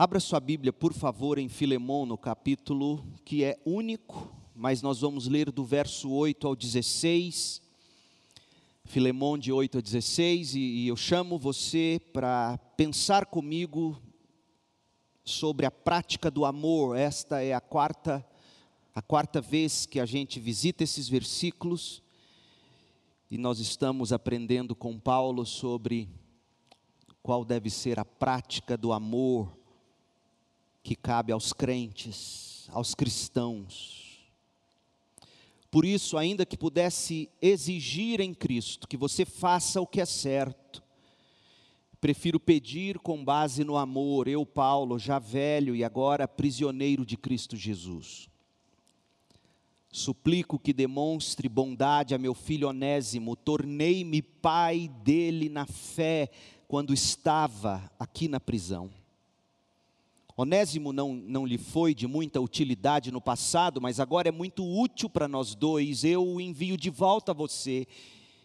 Abra sua Bíblia, por favor, em Filemão, no capítulo que é único, mas nós vamos ler do verso 8 ao 16. Filemão de 8 a 16, e, e eu chamo você para pensar comigo sobre a prática do amor. Esta é a quarta a quarta vez que a gente visita esses versículos e nós estamos aprendendo com Paulo sobre qual deve ser a prática do amor que cabe aos crentes, aos cristãos. Por isso, ainda que pudesse exigir em Cristo que você faça o que é certo, prefiro pedir com base no amor, eu, Paulo, já velho e agora prisioneiro de Cristo Jesus. Suplico que demonstre bondade a meu filho Onésimo, tornei-me pai dele na fé quando estava aqui na prisão. Onésimo não, não lhe foi de muita utilidade no passado, mas agora é muito útil para nós dois. Eu o envio de volta a você,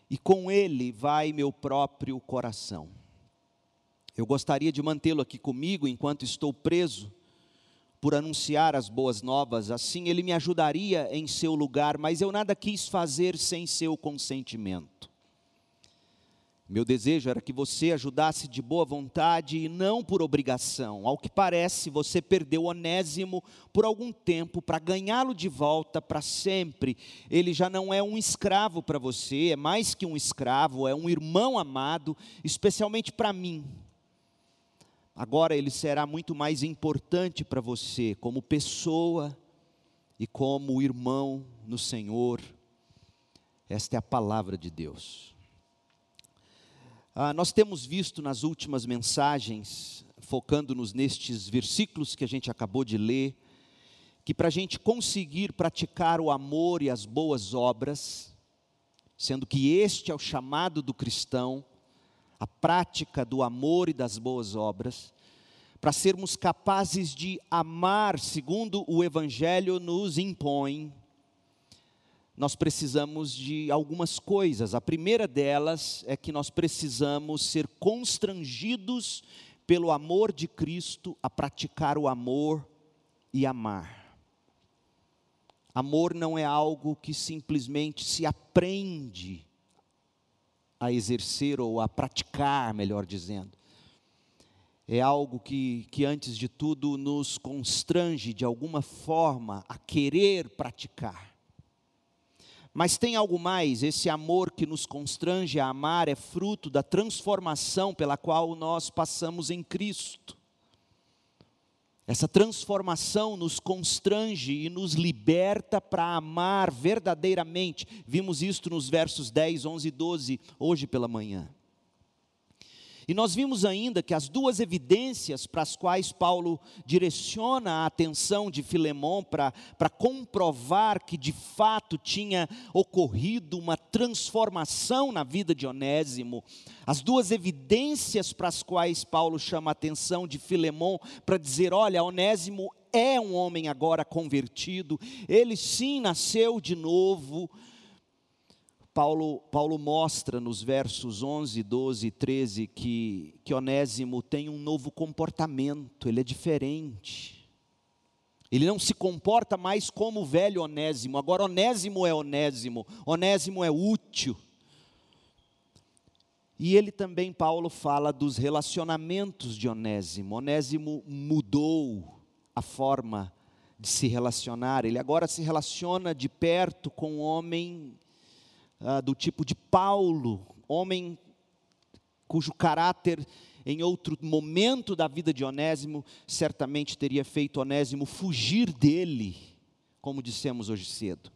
e com ele vai meu próprio coração. Eu gostaria de mantê-lo aqui comigo enquanto estou preso, por anunciar as boas novas, assim ele me ajudaria em seu lugar, mas eu nada quis fazer sem seu consentimento. Meu desejo era que você ajudasse de boa vontade e não por obrigação. Ao que parece, você perdeu Onésimo por algum tempo para ganhá-lo de volta para sempre. Ele já não é um escravo para você, é mais que um escravo, é um irmão amado, especialmente para mim. Agora ele será muito mais importante para você como pessoa e como irmão no Senhor. Esta é a palavra de Deus. Ah, nós temos visto nas últimas mensagens, focando-nos nestes versículos que a gente acabou de ler, que para a gente conseguir praticar o amor e as boas obras, sendo que este é o chamado do cristão, a prática do amor e das boas obras, para sermos capazes de amar segundo o Evangelho nos impõe, nós precisamos de algumas coisas. A primeira delas é que nós precisamos ser constrangidos pelo amor de Cristo a praticar o amor e amar. Amor não é algo que simplesmente se aprende a exercer ou a praticar, melhor dizendo. É algo que, que, antes de tudo, nos constrange de alguma forma a querer praticar. Mas tem algo mais, esse amor que nos constrange a amar é fruto da transformação pela qual nós passamos em Cristo. Essa transformação nos constrange e nos liberta para amar verdadeiramente. Vimos isto nos versos 10, 11 e 12, hoje pela manhã. E nós vimos ainda que as duas evidências para as quais Paulo direciona a atenção de Filemão para, comprovar que de fato tinha ocorrido uma transformação na vida de Onésimo, as duas evidências para as quais Paulo chama a atenção de Filemão para dizer: olha, Onésimo é um homem agora convertido, ele sim nasceu de novo Paulo, Paulo mostra nos versos 11, 12 e 13 que, que Onésimo tem um novo comportamento, ele é diferente. Ele não se comporta mais como o velho Onésimo, agora Onésimo é Onésimo, Onésimo é útil. E ele também, Paulo, fala dos relacionamentos de Onésimo. Onésimo mudou a forma de se relacionar, ele agora se relaciona de perto com um homem ah, do tipo de Paulo, homem cujo caráter em outro momento da vida de Onésimo certamente teria feito Onésimo fugir dele, como dissemos hoje cedo.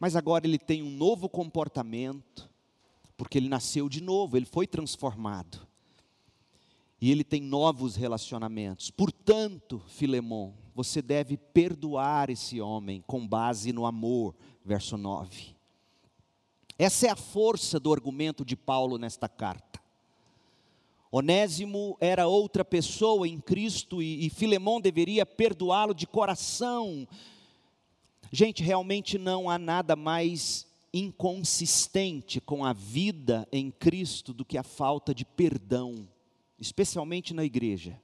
Mas agora ele tem um novo comportamento, porque ele nasceu de novo, ele foi transformado. E ele tem novos relacionamentos. Portanto, Filemão, você deve perdoar esse homem com base no amor, verso 9. Essa é a força do argumento de Paulo nesta carta. Onésimo era outra pessoa em Cristo e, e Filemão deveria perdoá-lo de coração. Gente, realmente não há nada mais inconsistente com a vida em Cristo do que a falta de perdão, especialmente na igreja.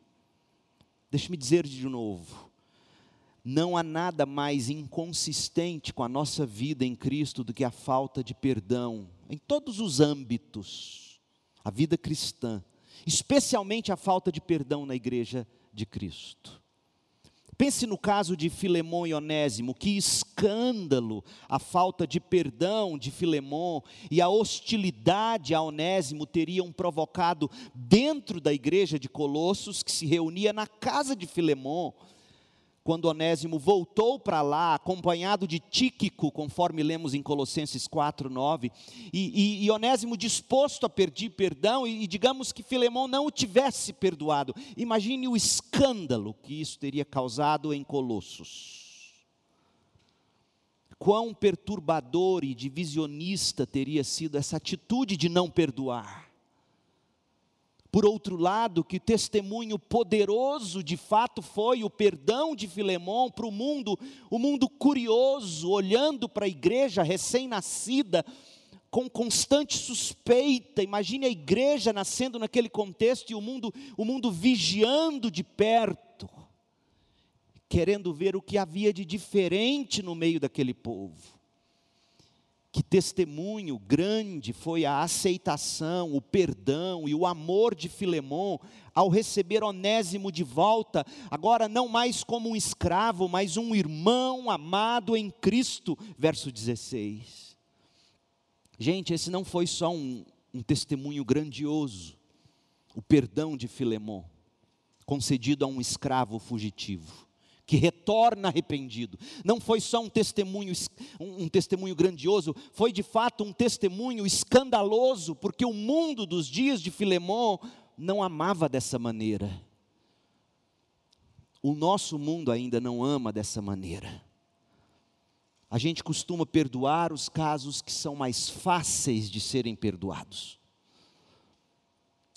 Deixe-me dizer de novo: não há nada mais inconsistente com a nossa vida em Cristo do que a falta de perdão, em todos os âmbitos, a vida cristã, especialmente a falta de perdão na igreja de Cristo. Pense no caso de Filemão e Onésimo, que escândalo a falta de perdão de Filemão e a hostilidade a Onésimo teriam provocado dentro da igreja de Colossos, que se reunia na casa de Filemão quando Onésimo voltou para lá, acompanhado de Tíquico, conforme lemos em Colossenses 4, 9, e, e, e Onésimo disposto a pedir perdão, e, e digamos que Filemão não o tivesse perdoado. Imagine o escândalo que isso teria causado em Colossos. Quão perturbador e divisionista teria sido essa atitude de não perdoar. Por outro lado, que testemunho poderoso de fato foi o perdão de Filemão para o mundo, o mundo curioso, olhando para a igreja recém-nascida, com constante suspeita. Imagine a igreja nascendo naquele contexto e o mundo, o mundo vigiando de perto, querendo ver o que havia de diferente no meio daquele povo. Que testemunho grande foi a aceitação, o perdão e o amor de Filemão ao receber Onésimo de volta, agora não mais como um escravo, mas um irmão amado em Cristo. Verso 16. Gente, esse não foi só um, um testemunho grandioso, o perdão de Filemão, concedido a um escravo fugitivo que retorna arrependido. Não foi só um testemunho, um, testemunho grandioso, foi de fato um testemunho escandaloso, porque o mundo dos dias de Filemão não amava dessa maneira. O nosso mundo ainda não ama dessa maneira. A gente costuma perdoar os casos que são mais fáceis de serem perdoados.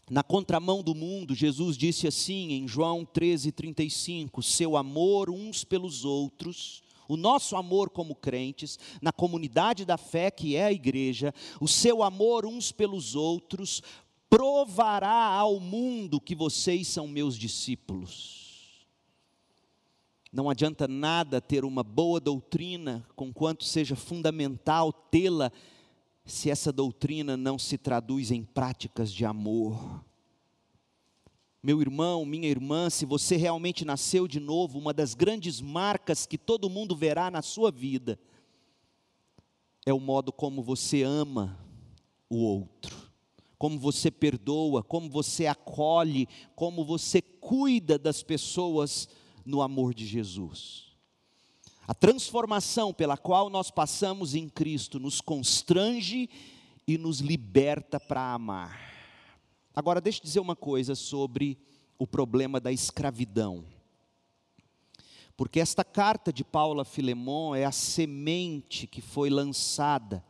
Na contramão do mundo, Jesus disse assim em João 13:35, seu amor uns pelos outros, o nosso amor como crentes, na comunidade da fé que é a igreja, o seu amor uns pelos outros provará ao mundo que vocês são meus discípulos. Não adianta nada ter uma boa doutrina, conquanto seja fundamental tê-la se essa doutrina não se traduz em práticas de amor. Meu irmão, minha irmã, se você realmente nasceu de novo, uma das grandes marcas que todo mundo verá na sua vida é o modo como você ama o outro, como você perdoa, como você acolhe, como você cuida das pessoas no amor de Jesus. A transformação pela qual nós passamos em Cristo nos constrange e nos liberta para amar. Agora, deixa eu dizer uma coisa sobre o problema da escravidão. Porque esta carta de Paulo a Filemon é a semente que foi lançada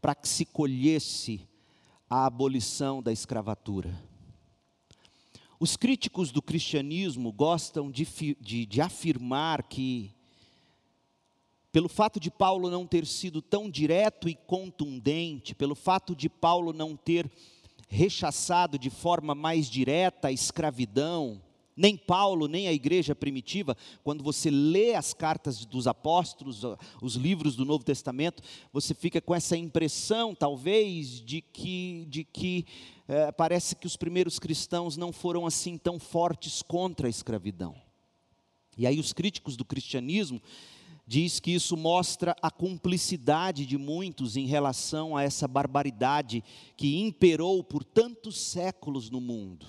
para que se colhesse a abolição da escravatura. Os críticos do cristianismo gostam de, de, de afirmar que pelo fato de Paulo não ter sido tão direto e contundente, pelo fato de Paulo não ter rechaçado de forma mais direta a escravidão, nem Paulo, nem a igreja primitiva, quando você lê as cartas dos apóstolos, os livros do Novo Testamento, você fica com essa impressão, talvez, de que, de que é, parece que os primeiros cristãos não foram assim tão fortes contra a escravidão. E aí os críticos do cristianismo diz que isso mostra a cumplicidade de muitos em relação a essa barbaridade que imperou por tantos séculos no mundo.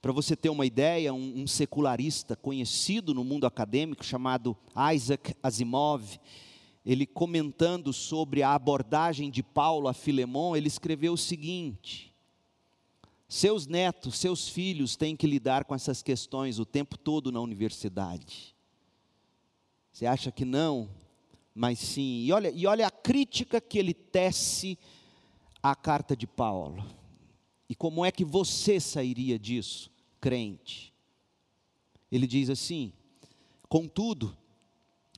Para você ter uma ideia, um, um, secularista conhecido no mundo acadêmico chamado Isaac Asimov, ele comentando sobre a abordagem de Paulo a Filemon, ele escreveu o seguinte: seus netos, seus filhos têm que lidar com essas questões o tempo todo na universidade. Você acha que não? Mas sim. E olha, e olha a crítica que ele tece à carta de Paulo. E como é que você sairia disso, crente? Ele diz assim: Contudo,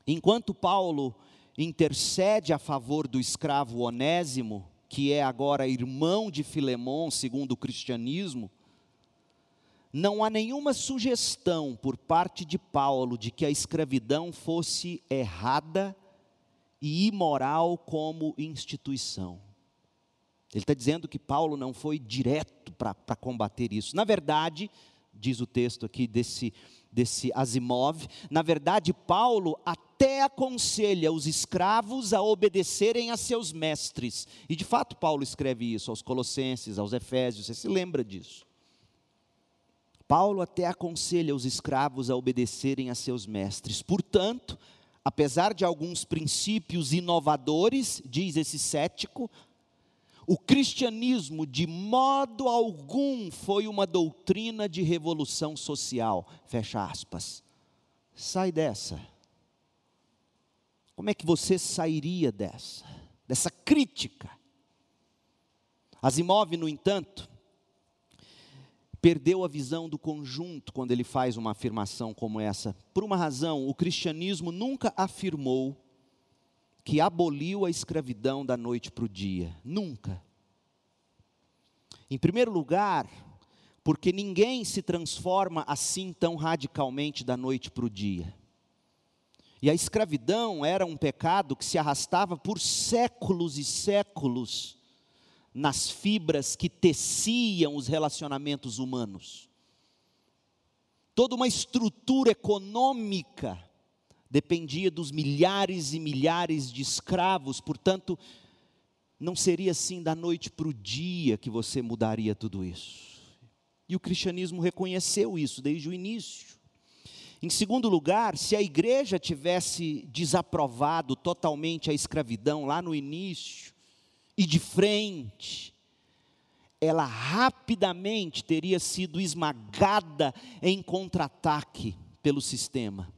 enquanto Paulo intercede a favor do escravo Onésimo, que é agora irmão de Filemão, segundo o cristianismo, não há nenhuma sugestão por parte de Paulo de que a escravidão fosse errada e imoral como instituição. Ele está dizendo que Paulo não foi direto para combater isso. Na verdade, diz o texto aqui desse, desse Asimov, na verdade, Paulo até aconselha os escravos a obedecerem a seus mestres. E de fato, Paulo escreve isso aos Colossenses, aos Efésios, você se lembra disso. Paulo até aconselha os escravos a obedecerem a seus mestres. Portanto, apesar de alguns princípios inovadores, diz esse cético, o cristianismo de modo algum foi uma doutrina de revolução social. Fecha aspas. Sai dessa. Como é que você sairia dessa? Dessa crítica? Asimov, no entanto, perdeu a visão do conjunto quando ele faz uma afirmação como essa. Por uma razão, o cristianismo nunca afirmou que aboliu a escravidão da noite para o dia. Nunca. Em primeiro lugar, porque ninguém se transforma assim tão radicalmente da noite para o dia. E a escravidão era um pecado que se arrastava por séculos e séculos nas fibras que teciam os relacionamentos humanos. Toda uma estrutura econômica dependia dos milhares e milhares de escravos, portanto, não seria assim da noite para o dia que você mudaria tudo isso. E o cristianismo reconheceu isso desde o início. Em segundo lugar, se a igreja tivesse desaprovado totalmente a escravidão lá no início, e de frente, ela rapidamente teria sido esmagada em contra-ataque pelo sistema.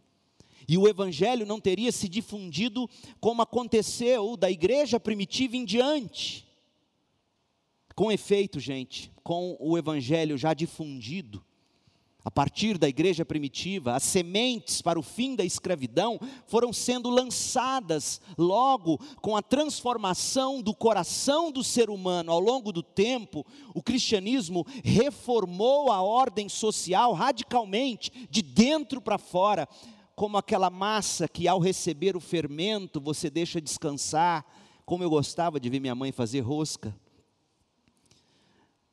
E o evangelho não teria se difundido como aconteceu da igreja primitiva em diante. Com efeito, gente, com o evangelho já difundido, a partir da igreja primitiva, as sementes para o fim da escravidão foram sendo lançadas logo com a transformação do coração do ser humano ao longo do tempo. O cristianismo reformou a ordem social radicalmente, de dentro para fora, como aquela massa que ao receber o fermento você deixa descansar, como eu gostava de ver minha mãe fazer rosca.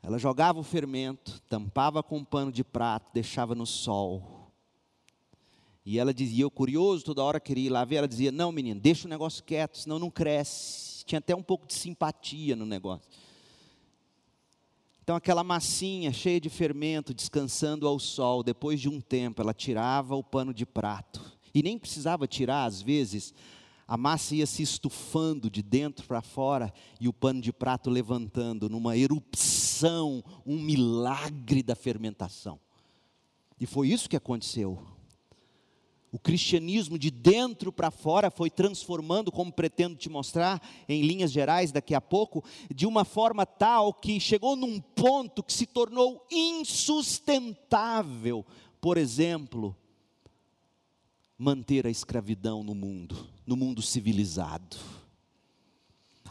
Ela jogava o fermento, tampava com um pano de prato, deixava no sol. E ela dizia, eu curioso, toda hora queria ir lá ver, ela dizia, não menino, deixa o negócio quieto, senão não cresce. Tinha até um pouco de simpatia no negócio. Então, aquela massinha cheia de fermento, descansando ao sol, depois de um tempo, ela tirava o pano de prato. E nem precisava tirar, às vezes, a massa ia se estufando de dentro para fora e o pano de prato levantando numa erupção, um milagre da fermentação. E foi isso que aconteceu. O cristianismo de dentro para fora foi transformando, como pretendo te mostrar em linhas gerais daqui a pouco, de uma forma tal que chegou num ponto que se tornou insustentável. Por exemplo, manter a escravidão no mundo, no mundo civilizado.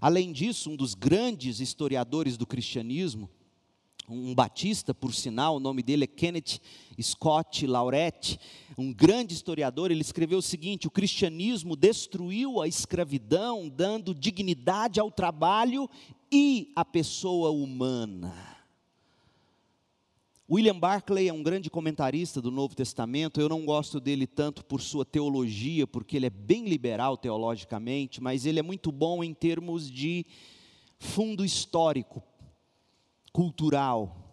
Além disso, um dos grandes historiadores do cristianismo, um batista, por sinal, o nome dele é Kenneth Scott Lauretti, um grande historiador, ele escreveu o seguinte: o cristianismo destruiu a escravidão, dando dignidade ao trabalho e à pessoa humana. William Barclay é um grande comentarista do Novo Testamento. Eu não gosto dele tanto por sua teologia, porque ele é bem liberal teologicamente, mas ele é muito bom em termos de fundo histórico, cultural.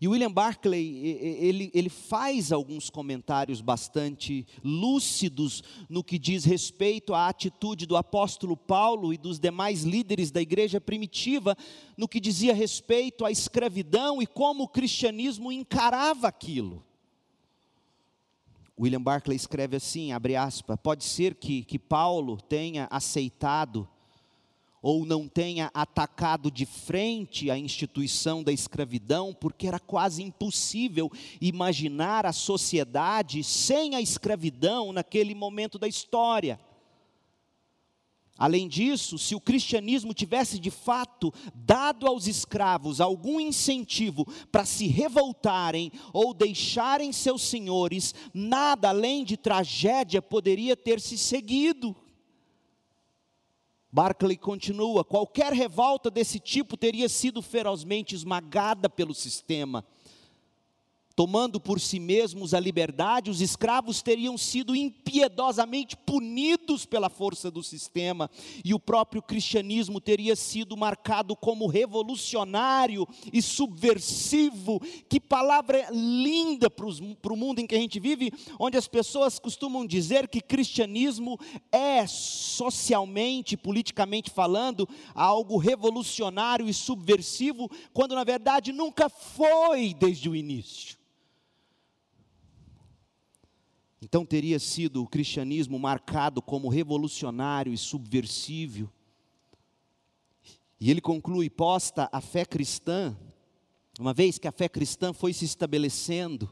E William Barclay, ele, ele faz alguns comentários bastante lúcidos no que diz respeito à atitude do apóstolo Paulo e dos demais líderes da igreja primitiva, no que dizia respeito à escravidão e como o cristianismo encarava aquilo. William Barclay escreve assim, abre aspas, pode ser que, que Paulo tenha aceitado ou não tenha atacado de frente a instituição da escravidão, porque era quase impossível imaginar a sociedade sem a escravidão naquele momento da história. Além disso, se o cristianismo tivesse de fato dado aos escravos algum incentivo para se revoltarem ou deixarem seus senhores, nada além de tragédia poderia ter se seguido. Barclay continua: qualquer revolta desse tipo teria sido ferozmente esmagada pelo sistema tomando por si mesmos a liberdade, os escravos teriam sido impiedosamente punidos pela força do sistema, e o próprio cristianismo teria sido marcado como revolucionário e subversivo. Que palavra linda para o mundo em que a gente vive, onde as pessoas costumam dizer que cristianismo é socialmente, politicamente falando, algo revolucionário e subversivo, quando na verdade nunca foi desde o início. Então teria sido o cristianismo marcado como revolucionário e subversível. E ele conclui: posta a fé cristã, uma vez que a fé cristã foi se estabelecendo,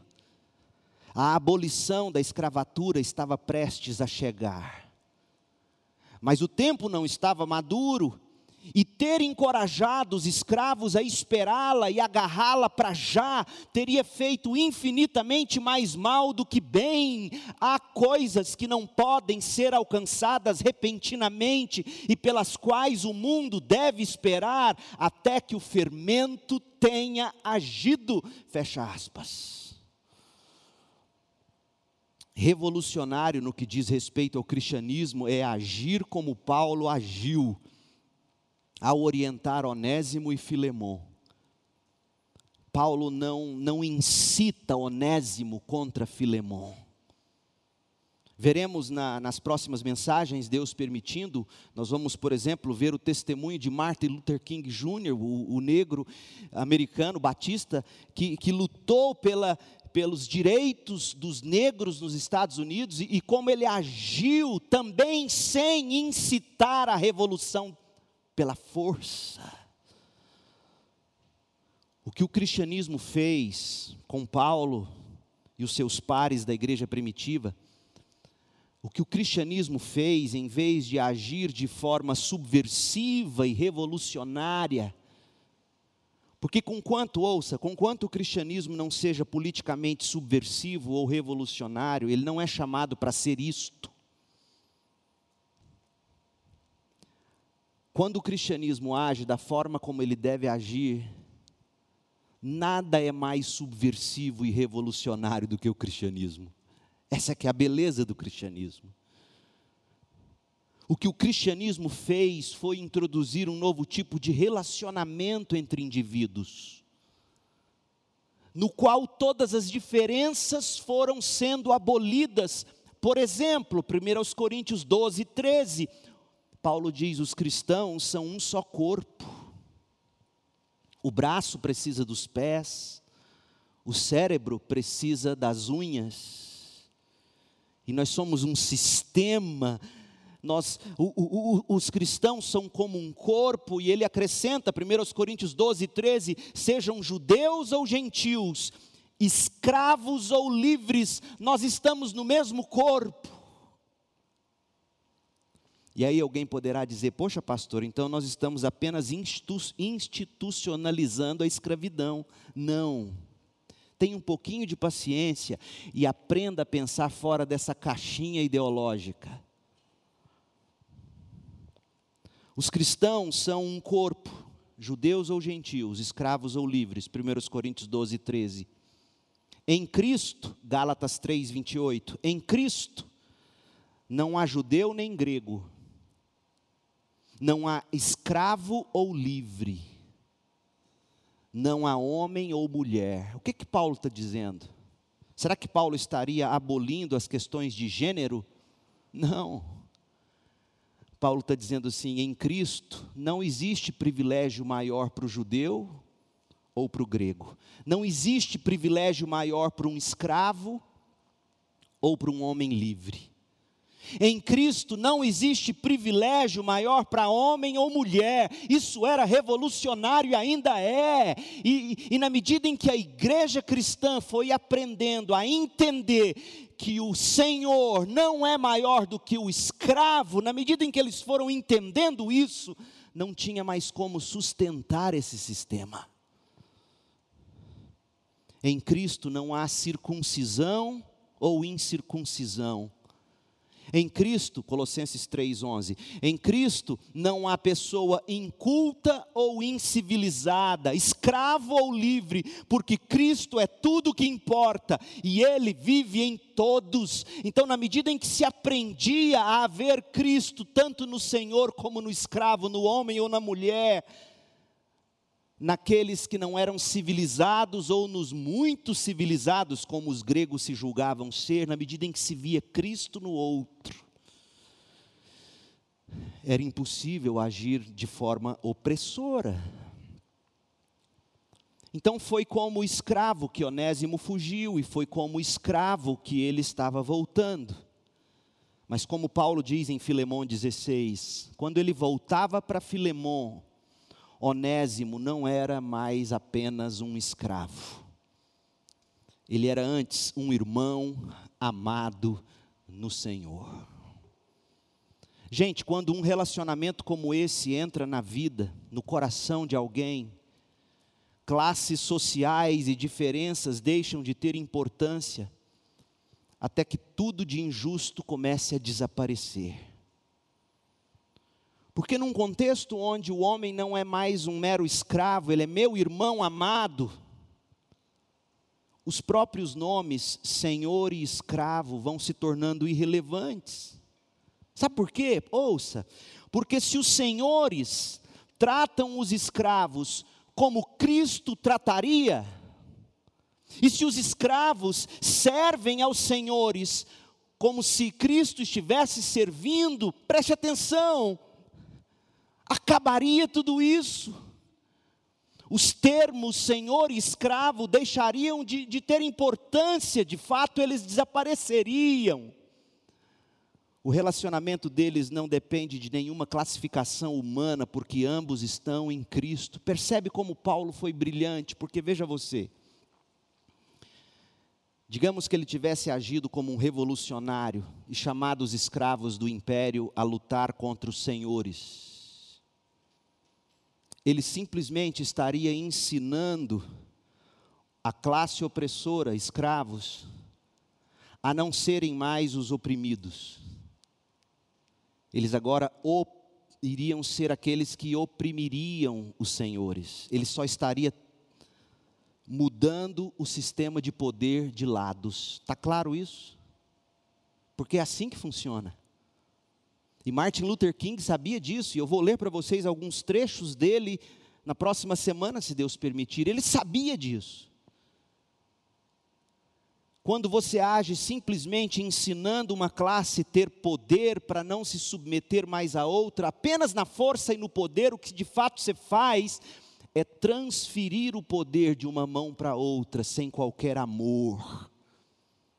a abolição da escravatura estava prestes a chegar. Mas o tempo não estava maduro e ter encorajado os escravos a esperá-la e agarrá-la para já, teria feito infinitamente mais mal do que bem. Há coisas que não podem ser alcançadas repentinamente e pelas quais o mundo deve esperar até que o fermento tenha agido. Fecha aspas. Revolucionário no que diz respeito ao cristianismo é agir como Paulo agiu ao orientar Onésimo e Filemon. Paulo não, não incita Onésimo contra Filemon. Veremos na, nas próximas mensagens, Deus permitindo, nós vamos, por exemplo, ver o testemunho de Martin Luther King Jr., o, o negro americano, batista, que, que lutou pela, pelos direitos dos negros nos Estados Unidos e, e como ele agiu também sem incitar a revolução pela força. O que o cristianismo fez com Paulo e os seus pares da igreja primitiva, o que o cristianismo fez, em vez de agir de forma subversiva e revolucionária, porque com quanto, ouça, com quanto o cristianismo não seja politicamente subversivo ou revolucionário, ele não é chamado para ser isto. Quando o cristianismo age da forma como ele deve agir, nada é mais subversivo e revolucionário do que o cristianismo. Essa é que é a beleza do cristianismo. O que o cristianismo fez foi introduzir um novo tipo de relacionamento entre indivíduos, no qual todas as diferenças foram sendo abolidas. Por exemplo, 1 Coríntios 12, 13, Paulo diz: os cristãos são um só corpo. O braço precisa dos pés, o cérebro precisa das unhas. E nós somos um sistema nós, o, o, o, os cristãos são como um corpo, e ele acrescenta, 1 Coríntios 12, 13: sejam judeus ou gentios, escravos ou livres, nós estamos no mesmo corpo. E aí alguém poderá dizer: Poxa, pastor, então nós estamos apenas institucionalizando a escravidão. Não. Tenha um pouquinho de paciência e aprenda a pensar fora dessa caixinha ideológica. Os cristãos são um corpo, judeus ou gentios, escravos ou livres, 1 Coríntios 12, 13. Em Cristo, Gálatas 3, 28. Em Cristo, não há judeu nem grego, não há escravo ou livre. Não há homem ou mulher. O que que Paulo está dizendo? Será que Paulo estaria abolindo as questões de gênero? Não. Paulo está dizendo assim: em Cristo não existe privilégio maior para o judeu ou para o grego. Não existe privilégio maior para um escravo ou para um homem livre. Em Cristo não existe privilégio maior para homem ou mulher, isso era revolucionário e ainda é. E, e, na medida em que a igreja cristã foi aprendendo a entender que o Senhor não é maior do que o escravo, na medida em que eles foram entendendo isso, não tinha mais como sustentar esse sistema. Em Cristo não há circuncisão ou incircuncisão em Cristo, Colossenses 3:11. Em Cristo não há pessoa inculta ou incivilizada, escravo ou livre, porque Cristo é tudo que importa e ele vive em todos. Então, na medida em que se aprendia a ver Cristo tanto no Senhor como no escravo, no homem ou na mulher, naqueles que não eram civilizados ou nos muito civilizados, como os gregos se julgavam ser, na medida em que se via Cristo no outro. Era impossível agir de forma opressora. Então foi como escravo que Onésimo fugiu, e foi como escravo que ele estava voltando. Mas como Paulo diz em Filemão 16, quando ele voltava para Filemão, Onésimo não era mais apenas um escravo. Ele era antes um irmão amado no Senhor. Gente, quando um relacionamento como esse entra na vida, no coração de alguém, classes sociais e diferenças deixam de ter importância, até que tudo de injusto comece a desaparecer. Porque num contexto onde o homem não é mais um mero escravo, ele é meu irmão amado, os próprios nomes senhor e escravo vão se tornando irrelevantes. Sabe por quê? Ouça, porque se os senhores tratam os escravos como Cristo trataria, e se os escravos servem aos senhores como se Cristo estivesse servindo, preste atenção, acabaria tudo isso. Os termos senhor e escravo deixariam de, de ter importância, de fato eles desapareceriam. O relacionamento deles não depende de nenhuma classificação humana, porque ambos estão em Cristo. Percebe como Paulo foi brilhante, porque veja você. Digamos que ele tivesse agido como um revolucionário e chamado os escravos do império a lutar contra os senhores ele simplesmente estaria ensinando a classe opressora, escravos, a não serem mais os oprimidos. Eles agora iriam ser aqueles que oprimiriam os senhores. Ele só estaria mudando o sistema de poder de lados. Está claro isso? Porque é assim que funciona. E Martin Luther King sabia disso, e eu vou ler para vocês alguns trechos dele na próxima semana, se Deus permitir. Ele sabia disso. Quando você age simplesmente ensinando uma classe ter poder para não se submeter mais a outra, apenas na força e no poder, o que de fato você faz é transferir o poder de uma mão para outra sem qualquer amor.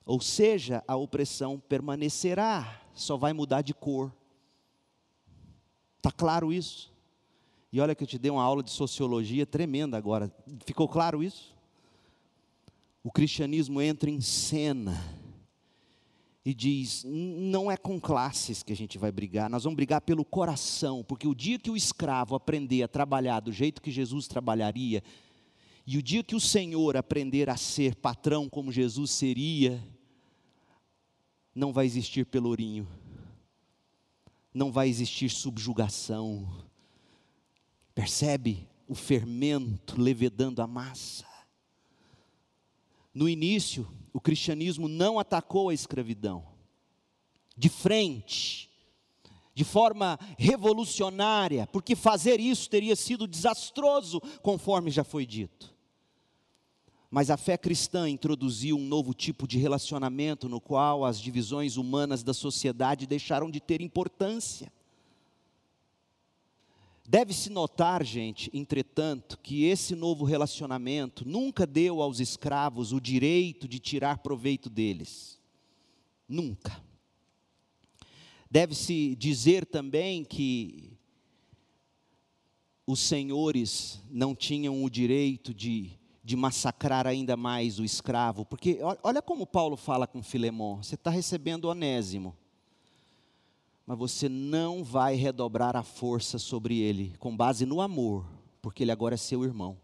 Ou seja, a opressão permanecerá, só vai mudar de cor. Está claro isso? E olha que eu te dei uma aula de sociologia tremenda agora. Ficou claro isso? O cristianismo entra em cena e diz: não é com classes que a gente vai brigar, nós vamos brigar pelo coração, porque o dia que o escravo aprender a trabalhar do jeito que Jesus trabalharia, e o dia que o Senhor aprender a ser patrão como Jesus seria, não vai existir pelourinho não vai existir subjugação. Percebe o fermento levedando a massa? No início, o cristianismo não atacou a escravidão. De frente, de forma revolucionária, porque fazer isso teria sido desastroso, conforme já foi dito. Mas a fé cristã introduziu um novo tipo de relacionamento no qual as divisões humanas da sociedade deixaram de ter importância. Deve-se notar, gente, entretanto, que esse novo relacionamento nunca deu aos escravos o direito de tirar proveito deles. Nunca. Deve-se dizer também que os senhores não tinham o direito de, de massacrar ainda mais o escravo, porque olha como Paulo fala com Filemão: você está recebendo onésimo, mas você não vai redobrar a força sobre ele, com base no amor, porque ele agora é seu irmão.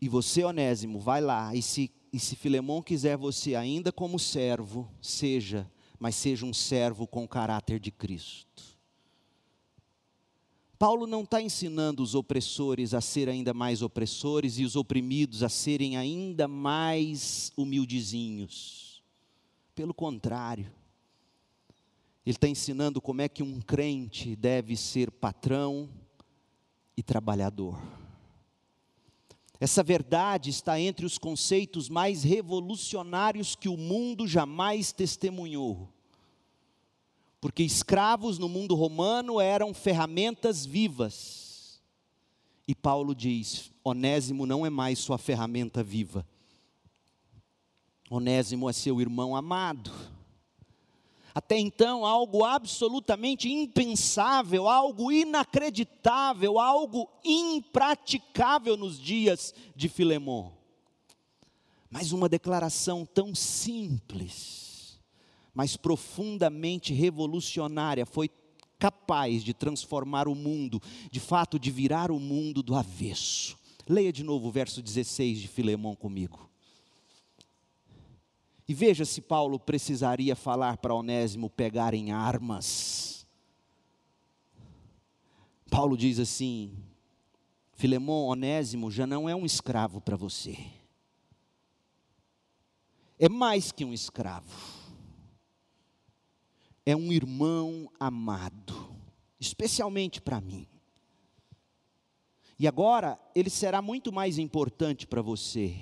E você, Onésimo, vai lá, e se, e se Filemão quiser você ainda como servo, seja mas seja um servo com caráter de Cristo. Paulo não está ensinando os opressores a ser ainda mais opressores e os oprimidos a serem ainda mais humildezinhos. Pelo contrário, ele está ensinando como é que um crente deve ser patrão e trabalhador. Essa verdade está entre os conceitos mais revolucionários que o mundo jamais testemunhou. Porque escravos no mundo romano eram ferramentas vivas. E Paulo diz: Onésimo não é mais sua ferramenta viva. Onésimo é seu irmão amado até então algo absolutamente impensável, algo inacreditável, algo impraticável nos dias de Filemão. Mas uma declaração tão simples, mas profundamente revolucionária foi capaz de transformar o mundo, de fato de virar o mundo do avesso. Leia de novo o verso 16 de Filemão comigo. E veja se Paulo precisaria falar para Onésimo pegar em armas. Paulo diz assim: Filemão, Onésimo já não é um escravo para você. É mais que um escravo. É um irmão amado, especialmente para mim. E agora ele será muito mais importante para você,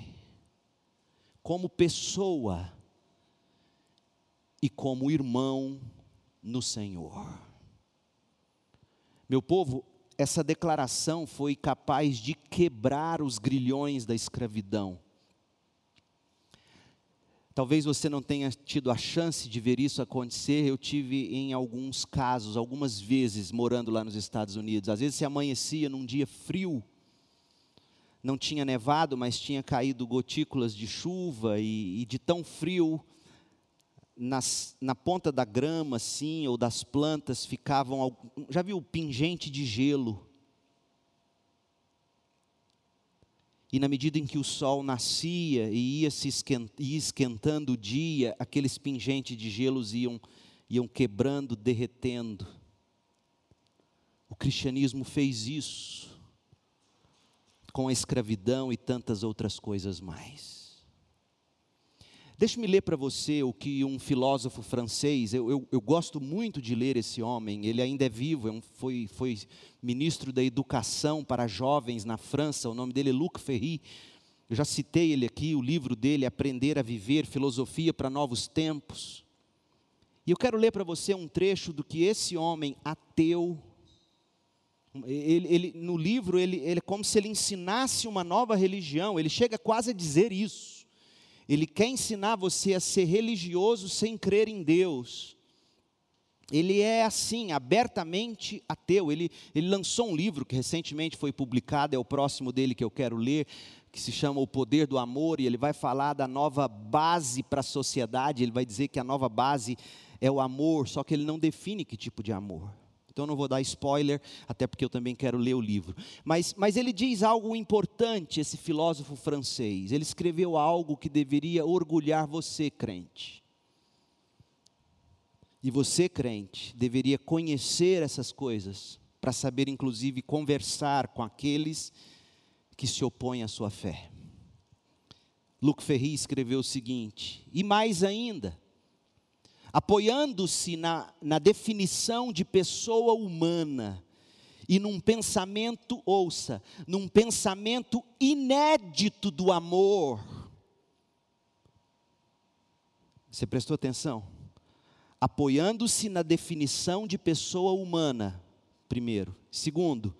como pessoa e como irmão no Senhor. Meu povo, essa declaração foi capaz de quebrar os grilhões da escravidão. Talvez você não tenha tido a chance de ver isso acontecer. Eu tive em alguns casos, algumas vezes morando lá nos Estados Unidos. Às vezes se amanhecia num dia frio, não tinha nevado, mas tinha caído gotículas de chuva e, e de tão frio nas, na ponta da grama, assim, ou das plantas, ficavam. Já viu pingente de gelo? E na medida em que o sol nascia e ia se ia esquentando o dia, aqueles pingentes de gelos iam, iam quebrando, derretendo. O cristianismo fez isso com a escravidão e tantas outras coisas mais. Deixe-me ler para você o que um filósofo francês, eu, eu, eu, gosto muito de ler esse homem, ele ainda é vivo, é um, foi, foi ministro da educação para jovens na França, o nome dele é Luc Ferry. Eu já citei ele aqui, o livro dele, Aprender a Viver, Filosofia para Novos Tempos. E eu quero ler para você um trecho do que esse homem ateu, ele, ele, no livro, ele, ele é como se ele ensinasse uma nova religião, ele chega quase a dizer isso. Ele quer ensinar você a ser religioso sem crer em Deus. Ele é assim, abertamente ateu. Ele, ele lançou um livro que recentemente foi publicado, é o próximo dele que eu quero ler, que se chama O Poder do Amor, e ele vai falar da nova base para a sociedade. Ele vai dizer que a nova base é o amor, só que ele não define que tipo de amor. Então não vou dar spoiler, até porque eu também quero ler o livro. Mas, mas ele diz algo importante, esse filósofo francês. Ele escreveu algo que deveria orgulhar você, crente. E você, crente, deveria conhecer essas coisas, para saber, inclusive, conversar com aqueles que se opõem à sua fé. Luc Ferry escreveu o seguinte: e mais ainda, apoiando-se na, na definição de pessoa humana e num pensamento, ouça, num pensamento inédito do amor. Você prestou atenção? Apoiando-se na definição de pessoa humana, primeiro. Segundo,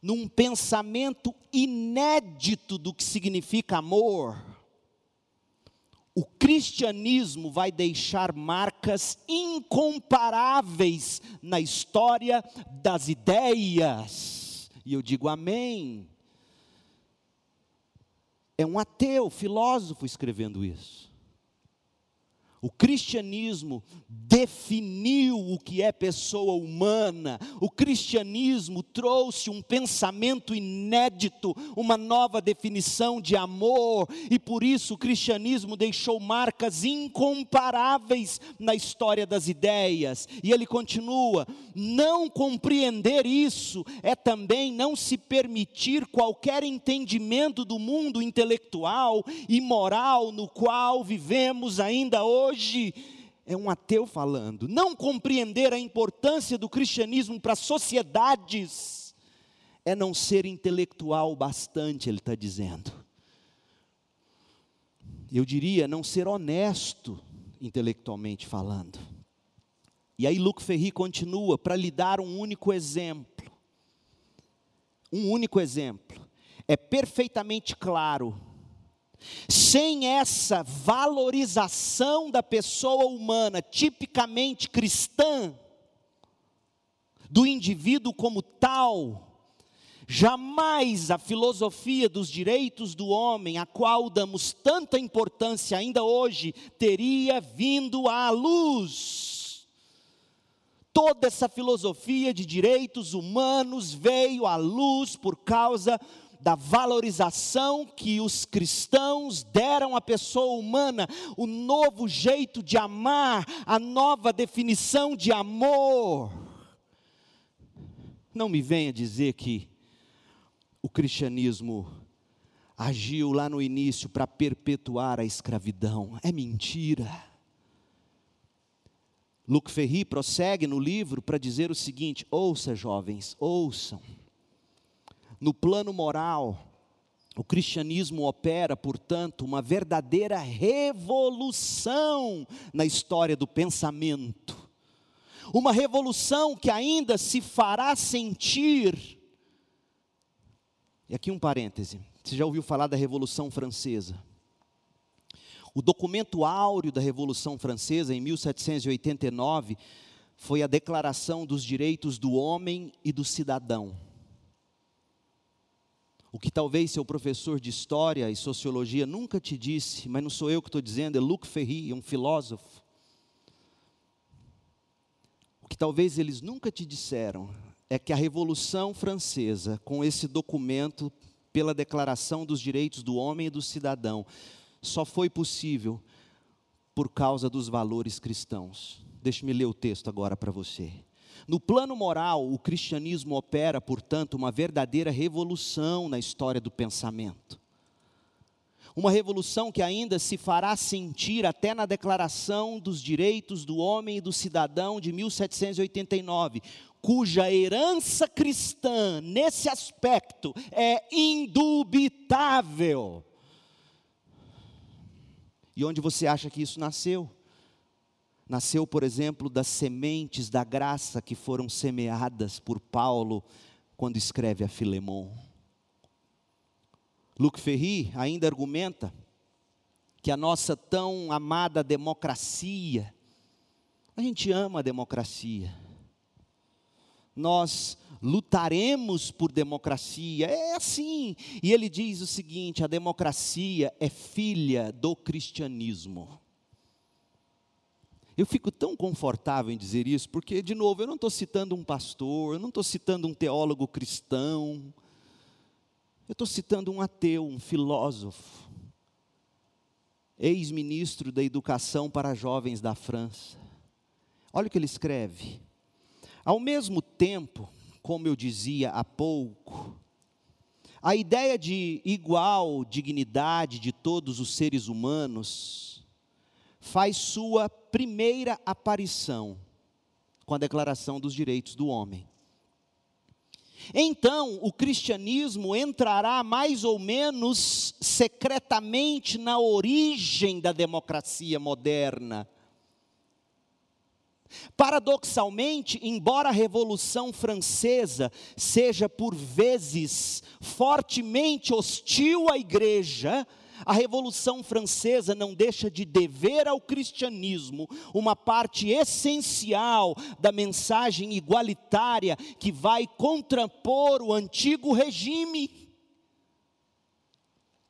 num pensamento inédito do que significa amor o cristianismo vai deixar marcas incomparáveis na história das ideias. E eu digo amém. É um ateu, filósofo escrevendo isso. O cristianismo definiu o que é pessoa humana. O cristianismo trouxe um pensamento inédito, uma nova definição de amor, e por isso o cristianismo deixou marcas incomparáveis na história das ideias. E ele continua: não compreender isso é também não se permitir qualquer entendimento do mundo intelectual e moral no qual vivemos ainda hoje hoje é um ateu falando. Não compreender a importância do cristianismo para sociedades é não ser intelectual bastante, ele está dizendo. Eu diria não ser honesto intelectualmente falando. E aí Luc Ferry continua para lhe dar um único exemplo. Um único exemplo. É perfeitamente claro sem essa valorização da pessoa humana, tipicamente cristã, do indivíduo como tal, jamais a filosofia dos direitos do homem, a qual damos tanta importância ainda hoje, teria vindo à luz. Toda essa filosofia de direitos humanos veio à luz por causa da valorização que os cristãos deram à pessoa humana, o novo jeito de amar, a nova definição de amor. Não me venha dizer que o cristianismo agiu lá no início para perpetuar a escravidão. É mentira. Luc Ferry prossegue no livro para dizer o seguinte: ouça, jovens, ouçam. No plano moral, o cristianismo opera, portanto, uma verdadeira revolução na história do pensamento. Uma revolução que ainda se fará sentir. E aqui um parêntese. Você já ouviu falar da Revolução Francesa? O documento áureo da Revolução Francesa, em 1789, foi a Declaração dos Direitos do Homem e do Cidadão. O que talvez seu professor de história e sociologia nunca te disse, mas não sou eu que estou dizendo, é Luc Ferry, um filósofo. O que talvez eles nunca te disseram é que a Revolução Francesa, com esse documento pela Declaração dos Direitos do Homem e do Cidadão, só foi possível por causa dos valores cristãos. Deixe-me ler o texto agora para você. No plano moral, o cristianismo opera, portanto, uma verdadeira revolução na história do pensamento. Uma revolução que ainda se fará sentir até na Declaração dos Direitos do Homem e do Cidadão de 1789, cuja herança cristã, nesse aspecto, é indubitável. E onde você acha que isso nasceu? Nasceu, por exemplo, das sementes da graça que foram semeadas por Paulo quando escreve a Filemon. Luc Ferry ainda argumenta que a nossa tão amada democracia, a gente ama a democracia, nós lutaremos por democracia, é assim. E ele diz o seguinte: a democracia é filha do cristianismo. Eu fico tão confortável em dizer isso, porque, de novo, eu não estou citando um pastor, eu não estou citando um teólogo cristão, eu estou citando um ateu, um filósofo, ex-ministro da educação para jovens da França. Olha o que ele escreve. Ao mesmo tempo, como eu dizia há pouco, a ideia de igual dignidade de todos os seres humanos faz sua primeira aparição com a Declaração dos Direitos do Homem. Então, o cristianismo entrará mais ou menos secretamente na origem da democracia moderna. Paradoxalmente, embora a Revolução Francesa seja por vezes fortemente hostil à igreja, a Revolução Francesa não deixa de dever ao cristianismo uma parte essencial da mensagem igualitária que vai contrapor o antigo regime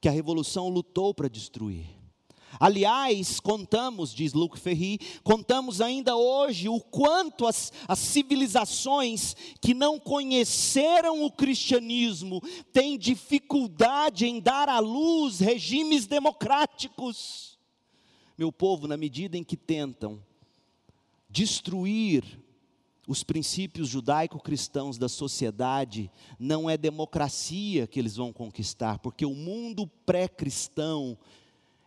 que a Revolução lutou para destruir. Aliás, contamos, diz Luc Ferry, contamos ainda hoje o quanto as, as civilizações que não conheceram o cristianismo têm dificuldade em dar à luz regimes democráticos. Meu povo, na medida em que tentam destruir os princípios judaico-cristãos da sociedade, não é democracia que eles vão conquistar, porque o mundo pré-cristão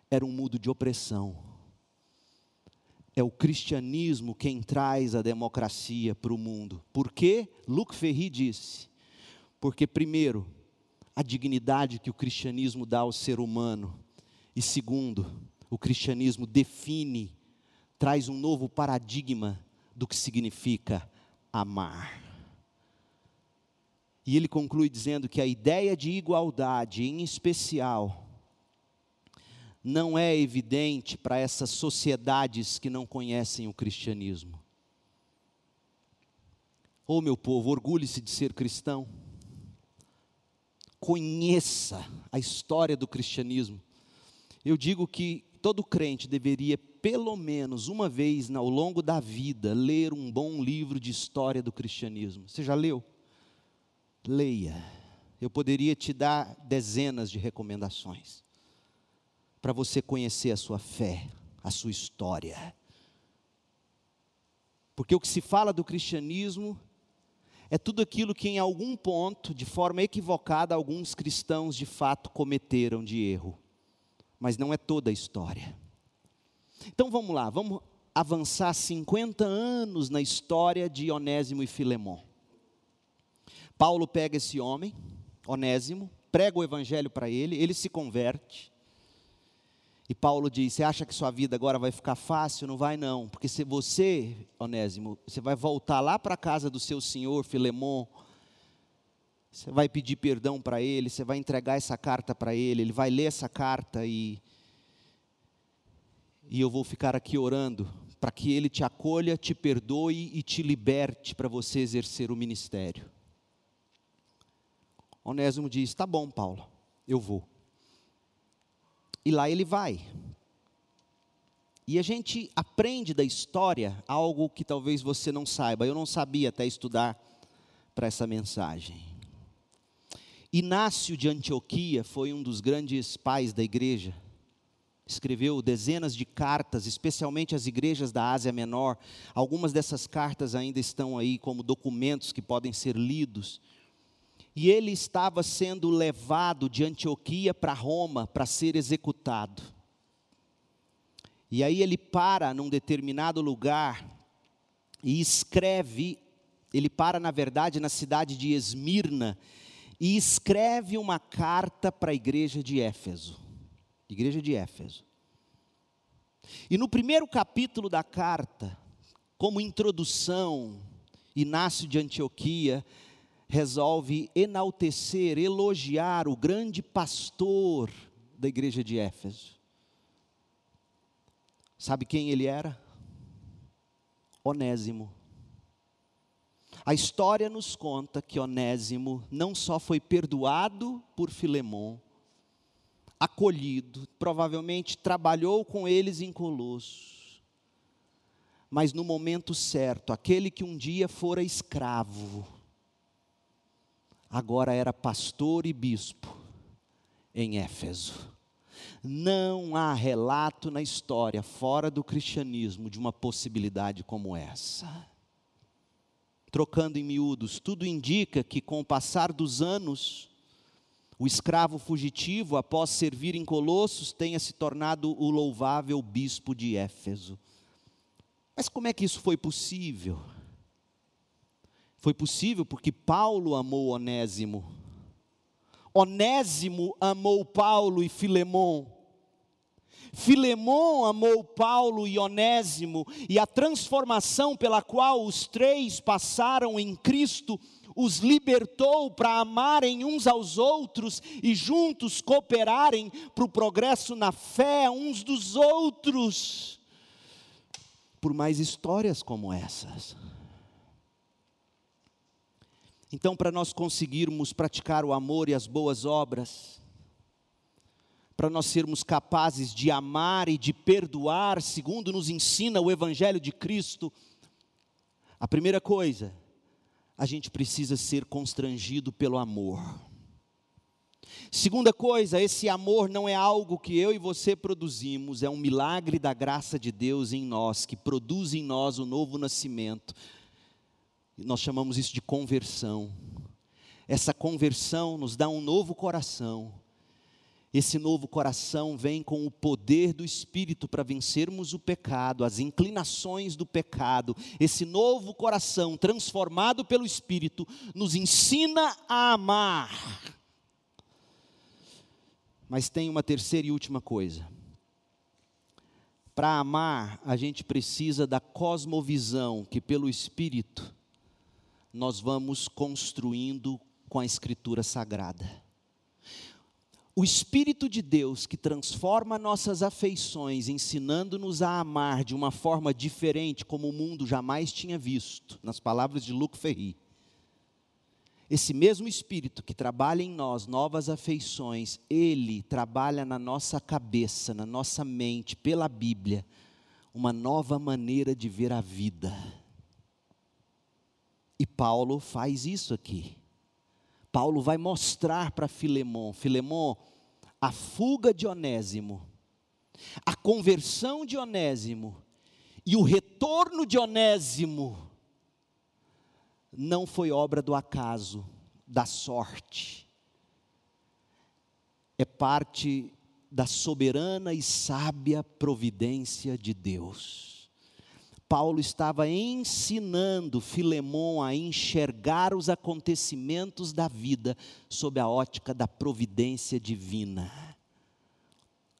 era um mundo de opressão. É o cristianismo quem traz a democracia para o mundo. Por quê? Luc Ferry disse: porque, primeiro, a dignidade que o cristianismo dá ao ser humano, e segundo, o cristianismo define, traz um novo paradigma do que significa amar. E ele conclui dizendo que a ideia de igualdade, em especial, não é evidente para essas sociedades que não conhecem o cristianismo. Oh, meu povo, orgulhe-se de ser cristão. Conheça a história do cristianismo. Eu digo que todo crente deveria, pelo menos uma vez ao longo da vida, ler um bom livro de história do cristianismo. Você já leu? Leia. Eu poderia te dar dezenas de recomendações para você conhecer a sua fé, a sua história. Porque o que se fala do cristianismo é tudo aquilo que em algum ponto, de forma equivocada, alguns cristãos de fato cometeram de erro. Mas não é toda a história. Então vamos lá, vamos avançar 50 anos na história de Onésimo e Filemão. Paulo pega esse homem, Onésimo, prega o evangelho para ele, ele se converte. E Paulo diz: Você acha que sua vida agora vai ficar fácil? Não vai, não. Porque se você, Onésimo, você vai voltar lá para a casa do seu senhor, Filemon, você vai pedir perdão para ele, você vai entregar essa carta para ele, ele vai ler essa carta e. E eu vou ficar aqui orando para que ele te acolha, te perdoe e te liberte para você exercer o ministério. Onésimo diz: Tá bom, Paulo, eu vou. E lá ele vai. E a gente aprende da história algo que talvez você não saiba. Eu não sabia até estudar para essa mensagem. Inácio de Antioquia foi um dos grandes pais da igreja. Escreveu dezenas de cartas, especialmente às igrejas da Ásia Menor. Algumas dessas cartas ainda estão aí como documentos que podem ser lidos e ele estava sendo levado de Antioquia para Roma para ser executado. E aí ele para num determinado lugar e escreve, ele para na verdade na cidade de Esmirna e escreve uma carta para a igreja de Éfeso. Igreja de Éfeso. E no primeiro capítulo da carta, como introdução, Inácio de Antioquia resolve enaltecer, elogiar o grande pastor da igreja de Éfeso. Sabe quem ele era? Onésimo. A história nos conta que Onésimo não só foi perdoado por Filemão, acolhido, provavelmente trabalhou com eles em Colossos, mas no momento certo, aquele que um dia fora escravo, agora era pastor e bispo em Éfeso. Não há relato na história, fora do cristianismo, de uma possibilidade como essa. Trocando em miúdos, tudo indica que com o passar dos anos, o escravo fugitivo, após servir em Colossos, tenha se tornado o louvável bispo de Éfeso. Mas como é que isso foi possível? Foi possível porque Paulo amou Onésimo. Onésimo amou Paulo e Filemon. Filemon amou Paulo e Onésimo, e a transformação pela qual os três passaram em Cristo os libertou para amarem uns aos outros e juntos cooperarem para o progresso na fé uns dos outros. Por mais histórias como essas. Então, para nós conseguirmos praticar o amor e as boas obras, para nós sermos capazes de amar e de perdoar, segundo nos ensina o Evangelho de Cristo, a primeira coisa, a gente precisa ser constrangido pelo amor. Segunda coisa, esse amor não é algo que eu e você produzimos, é um milagre da graça de Deus em nós, que produz em nós o novo nascimento. Nós chamamos isso de conversão. Essa conversão nos dá um novo coração. Esse novo coração vem com o poder do Espírito para vencermos o pecado, as inclinações do pecado. Esse novo coração, transformado pelo Espírito, nos ensina a amar. Mas tem uma terceira e última coisa. Para amar, a gente precisa da cosmovisão que, pelo Espírito, nós vamos construindo com a Escritura Sagrada. O Espírito de Deus que transforma nossas afeições, ensinando-nos a amar de uma forma diferente, como o mundo jamais tinha visto, nas palavras de Luc Ferry. Esse mesmo Espírito que trabalha em nós novas afeições, ele trabalha na nossa cabeça, na nossa mente, pela Bíblia, uma nova maneira de ver a vida. E Paulo faz isso aqui. Paulo vai mostrar para Filemão: Filemão, a fuga de Onésimo, a conversão de Onésimo e o retorno de Onésimo não foi obra do acaso, da sorte. É parte da soberana e sábia providência de Deus. Paulo estava ensinando Filemão a enxergar os acontecimentos da vida sob a ótica da providência divina.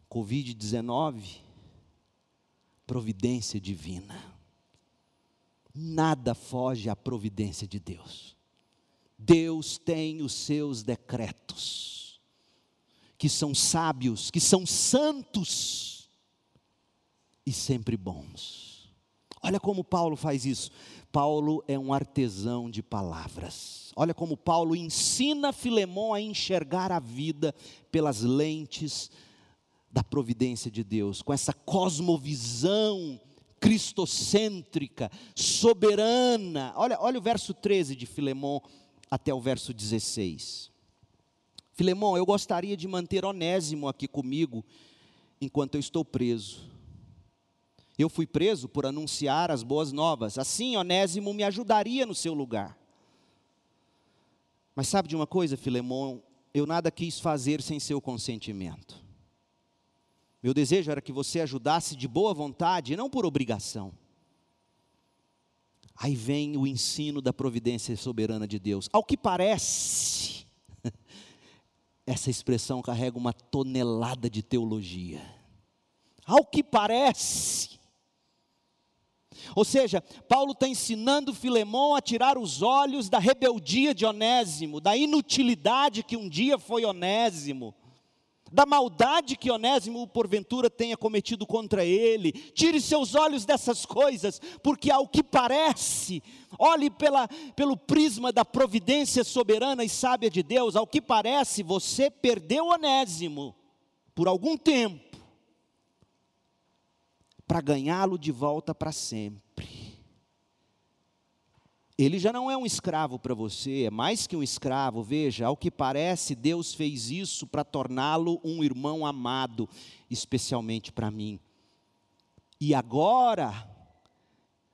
Covid-19, providência divina. Nada foge à providência de Deus. Deus tem os seus decretos, que são sábios, que são santos e sempre bons. Olha como Paulo faz isso. Paulo é um artesão de palavras. Olha como Paulo ensina Filemão a enxergar a vida pelas lentes da providência de Deus, com essa cosmovisão cristocêntrica, soberana. Olha, olha o verso 13 de Filemão até o verso 16. Filemão, eu gostaria de manter Onésimo aqui comigo enquanto eu estou preso eu fui preso por anunciar as boas novas. Assim, Onésimo me ajudaria no seu lugar. Mas sabe de uma coisa, Filemão? Eu nada quis fazer sem seu consentimento. Meu desejo era que você ajudasse de boa vontade não por obrigação. Aí vem o ensino da providência soberana de Deus. Ao que parece, essa expressão carrega uma tonelada de teologia. Ao que parece, ou seja, Paulo está ensinando Filemão a tirar os olhos da rebeldia de Onésimo, da inutilidade que um dia foi Onésimo, da maldade que Onésimo porventura tenha cometido contra ele. Tire seus olhos dessas coisas, porque ao que parece, olhe pela, pelo prisma da providência soberana e sábia de Deus, ao que parece, você perdeu Onésimo por algum tempo para ganhá-lo de volta para sempre. Ele já não é um escravo para você, é mais que um escravo. Veja, ao que parece, Deus fez isso para torná-lo um irmão amado, especialmente para mim. E agora,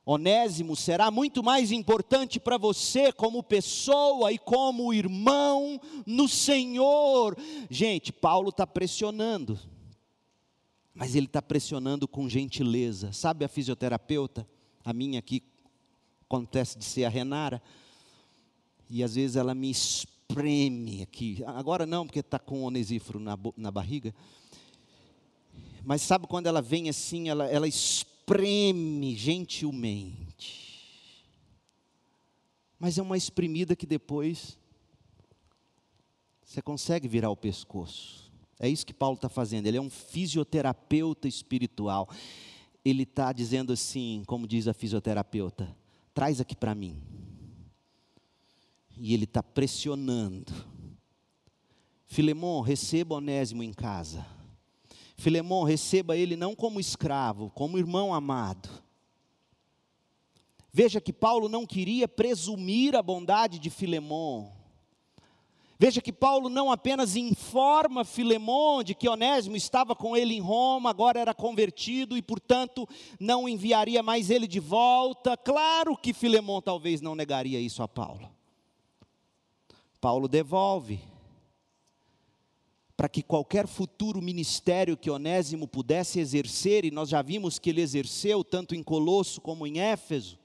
Onésimo será muito mais importante para você como pessoa e como irmão no Senhor. Gente, Paulo está pressionando mas ele está pressionando com gentileza. Sabe a fisioterapeuta? A minha aqui acontece de ser a Renara. E às vezes ela me espreme aqui. Agora não, porque está com onesíforo na, na barriga. Mas sabe quando ela vem assim, ela, ela espreme gentilmente. Mas é uma espremida que depois você consegue virar o pescoço. É isso que Paulo está fazendo. Ele é um fisioterapeuta espiritual. Ele está dizendo assim, como diz a fisioterapeuta: traz aqui para mim. E ele está pressionando. Filemão, receba Onésimo em casa. Filemão, receba ele não como escravo, como irmão amado. Veja que Paulo não queria presumir a bondade de Filemão. Veja que Paulo não apenas informa Filemão de que Onésimo estava com ele em Roma, agora era convertido e, portanto, não enviaria mais ele de volta. Claro que Filemão talvez não negaria isso a Paulo. Paulo devolve para que qualquer futuro ministério que Onésimo pudesse exercer, e nós já vimos que ele exerceu tanto em Colosso como em Éfeso.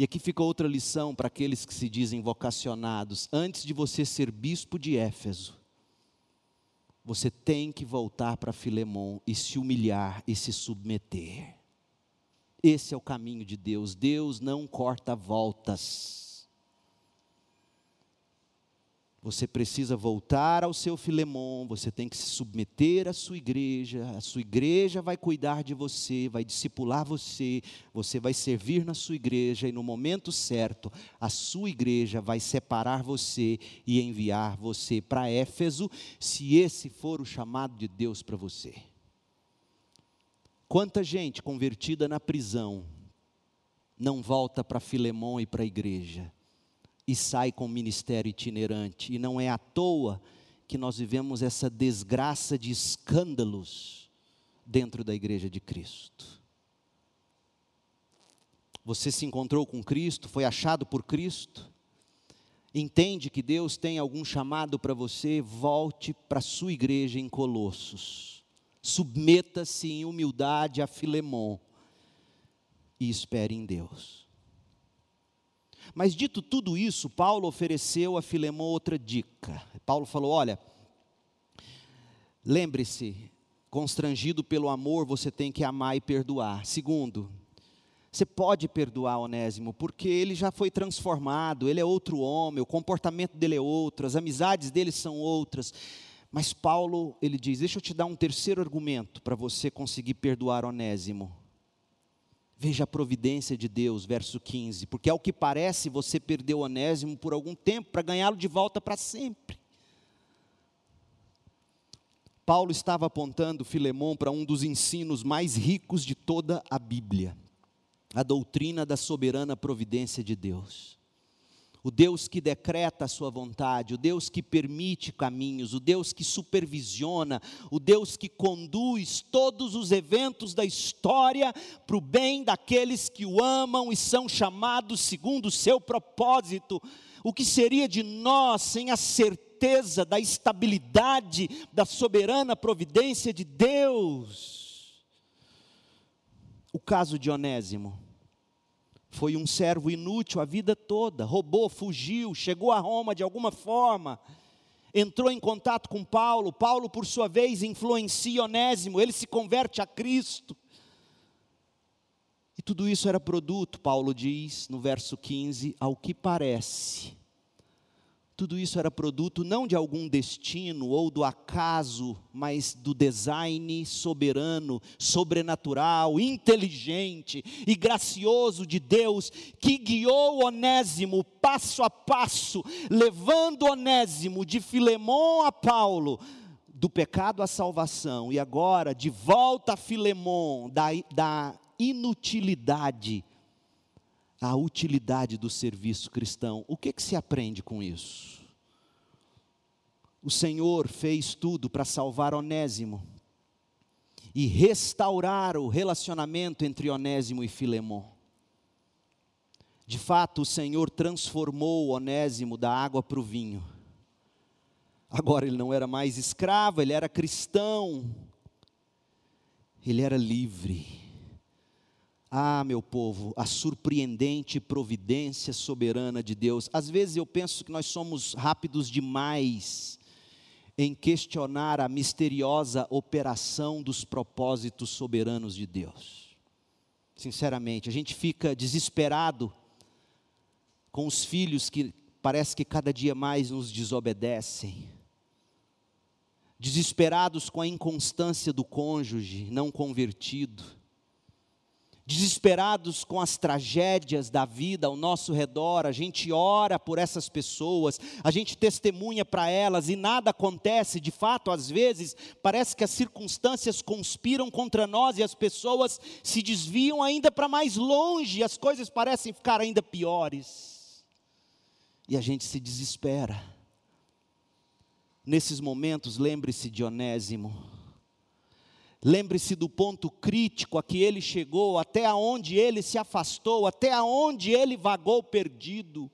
E aqui fica outra lição para aqueles que se dizem vocacionados: antes de você ser bispo de Éfeso, você tem que voltar para Filemão e se humilhar e se submeter. Esse é o caminho de Deus. Deus não corta voltas. Você precisa voltar ao seu Filemon, você tem que se submeter à sua igreja, a sua igreja vai cuidar de você, vai discipular você, você vai servir na sua igreja e no momento certo, a sua igreja vai separar você e enviar você para Éfeso, se esse for o chamado de Deus para você. Quanta gente convertida na prisão não volta para Filemon e para a igreja? E sai com o ministério itinerante. E não é à toa que nós vivemos essa desgraça de escândalos dentro da igreja de Cristo. Você se encontrou com Cristo, foi achado por Cristo, entende que Deus tem algum chamado para você, volte para a sua igreja em Colossos. Submeta-se em humildade a Filemon e espere em Deus. Mas dito tudo isso, Paulo ofereceu a Filemão outra dica. Paulo falou: olha, lembre-se, constrangido pelo amor, você tem que amar e perdoar. Segundo, você pode perdoar Onésimo, porque ele já foi transformado, ele é outro homem, o comportamento dele é outro, as amizades dele são outras. Mas Paulo, ele diz: Deixa eu te dar um terceiro argumento para você conseguir perdoar Onésimo. Veja a providência de Deus, verso 15, porque ao que parece você perdeu Onésimo por algum tempo para ganhá-lo de volta para sempre. Paulo estava apontando Filemão para um dos ensinos mais ricos de toda a Bíblia, a doutrina da soberana providência de Deus o Deus que decreta a sua vontade, o Deus que permite caminhos, o Deus que supervisiona, o Deus que conduz todos os eventos da história para o bem daqueles que o amam e são chamados segundo o seu propósito. O que seria de nós sem a certeza da estabilidade da soberana providência de Deus? O caso de Onésimo foi um servo inútil a vida toda, roubou, fugiu, chegou a Roma de alguma forma, entrou em contato com Paulo. Paulo, por sua vez, influencia Onésimo, ele se converte a Cristo. E tudo isso era produto, Paulo diz no verso 15, ao que parece, tudo isso era produto não de algum destino ou do acaso, mas do design soberano, sobrenatural, inteligente e gracioso de Deus, que guiou Onésimo passo a passo, levando Onésimo de Filemão a Paulo, do pecado à salvação, e agora de volta a Filemão, da, da inutilidade a utilidade do serviço cristão. O que, que se aprende com isso? O Senhor fez tudo para salvar Onésimo e restaurar o relacionamento entre Onésimo e Filemon. De fato, o Senhor transformou Onésimo da água para o vinho. Agora ele não era mais escravo, ele era cristão. Ele era livre. Ah, meu povo, a surpreendente providência soberana de Deus. Às vezes eu penso que nós somos rápidos demais em questionar a misteriosa operação dos propósitos soberanos de Deus. Sinceramente, a gente fica desesperado com os filhos que parece que cada dia mais nos desobedecem, desesperados com a inconstância do cônjuge não convertido, desesperados com as tragédias da vida ao nosso redor, a gente ora por essas pessoas, a gente testemunha para elas e nada acontece, de fato, às vezes, parece que as circunstâncias conspiram contra nós e as pessoas se desviam ainda para mais longe, as coisas parecem ficar ainda piores. E a gente se desespera. Nesses momentos, lembre-se de Onésimo Lembre-se do ponto crítico a que ele chegou, até aonde ele se afastou, até aonde ele vagou perdido.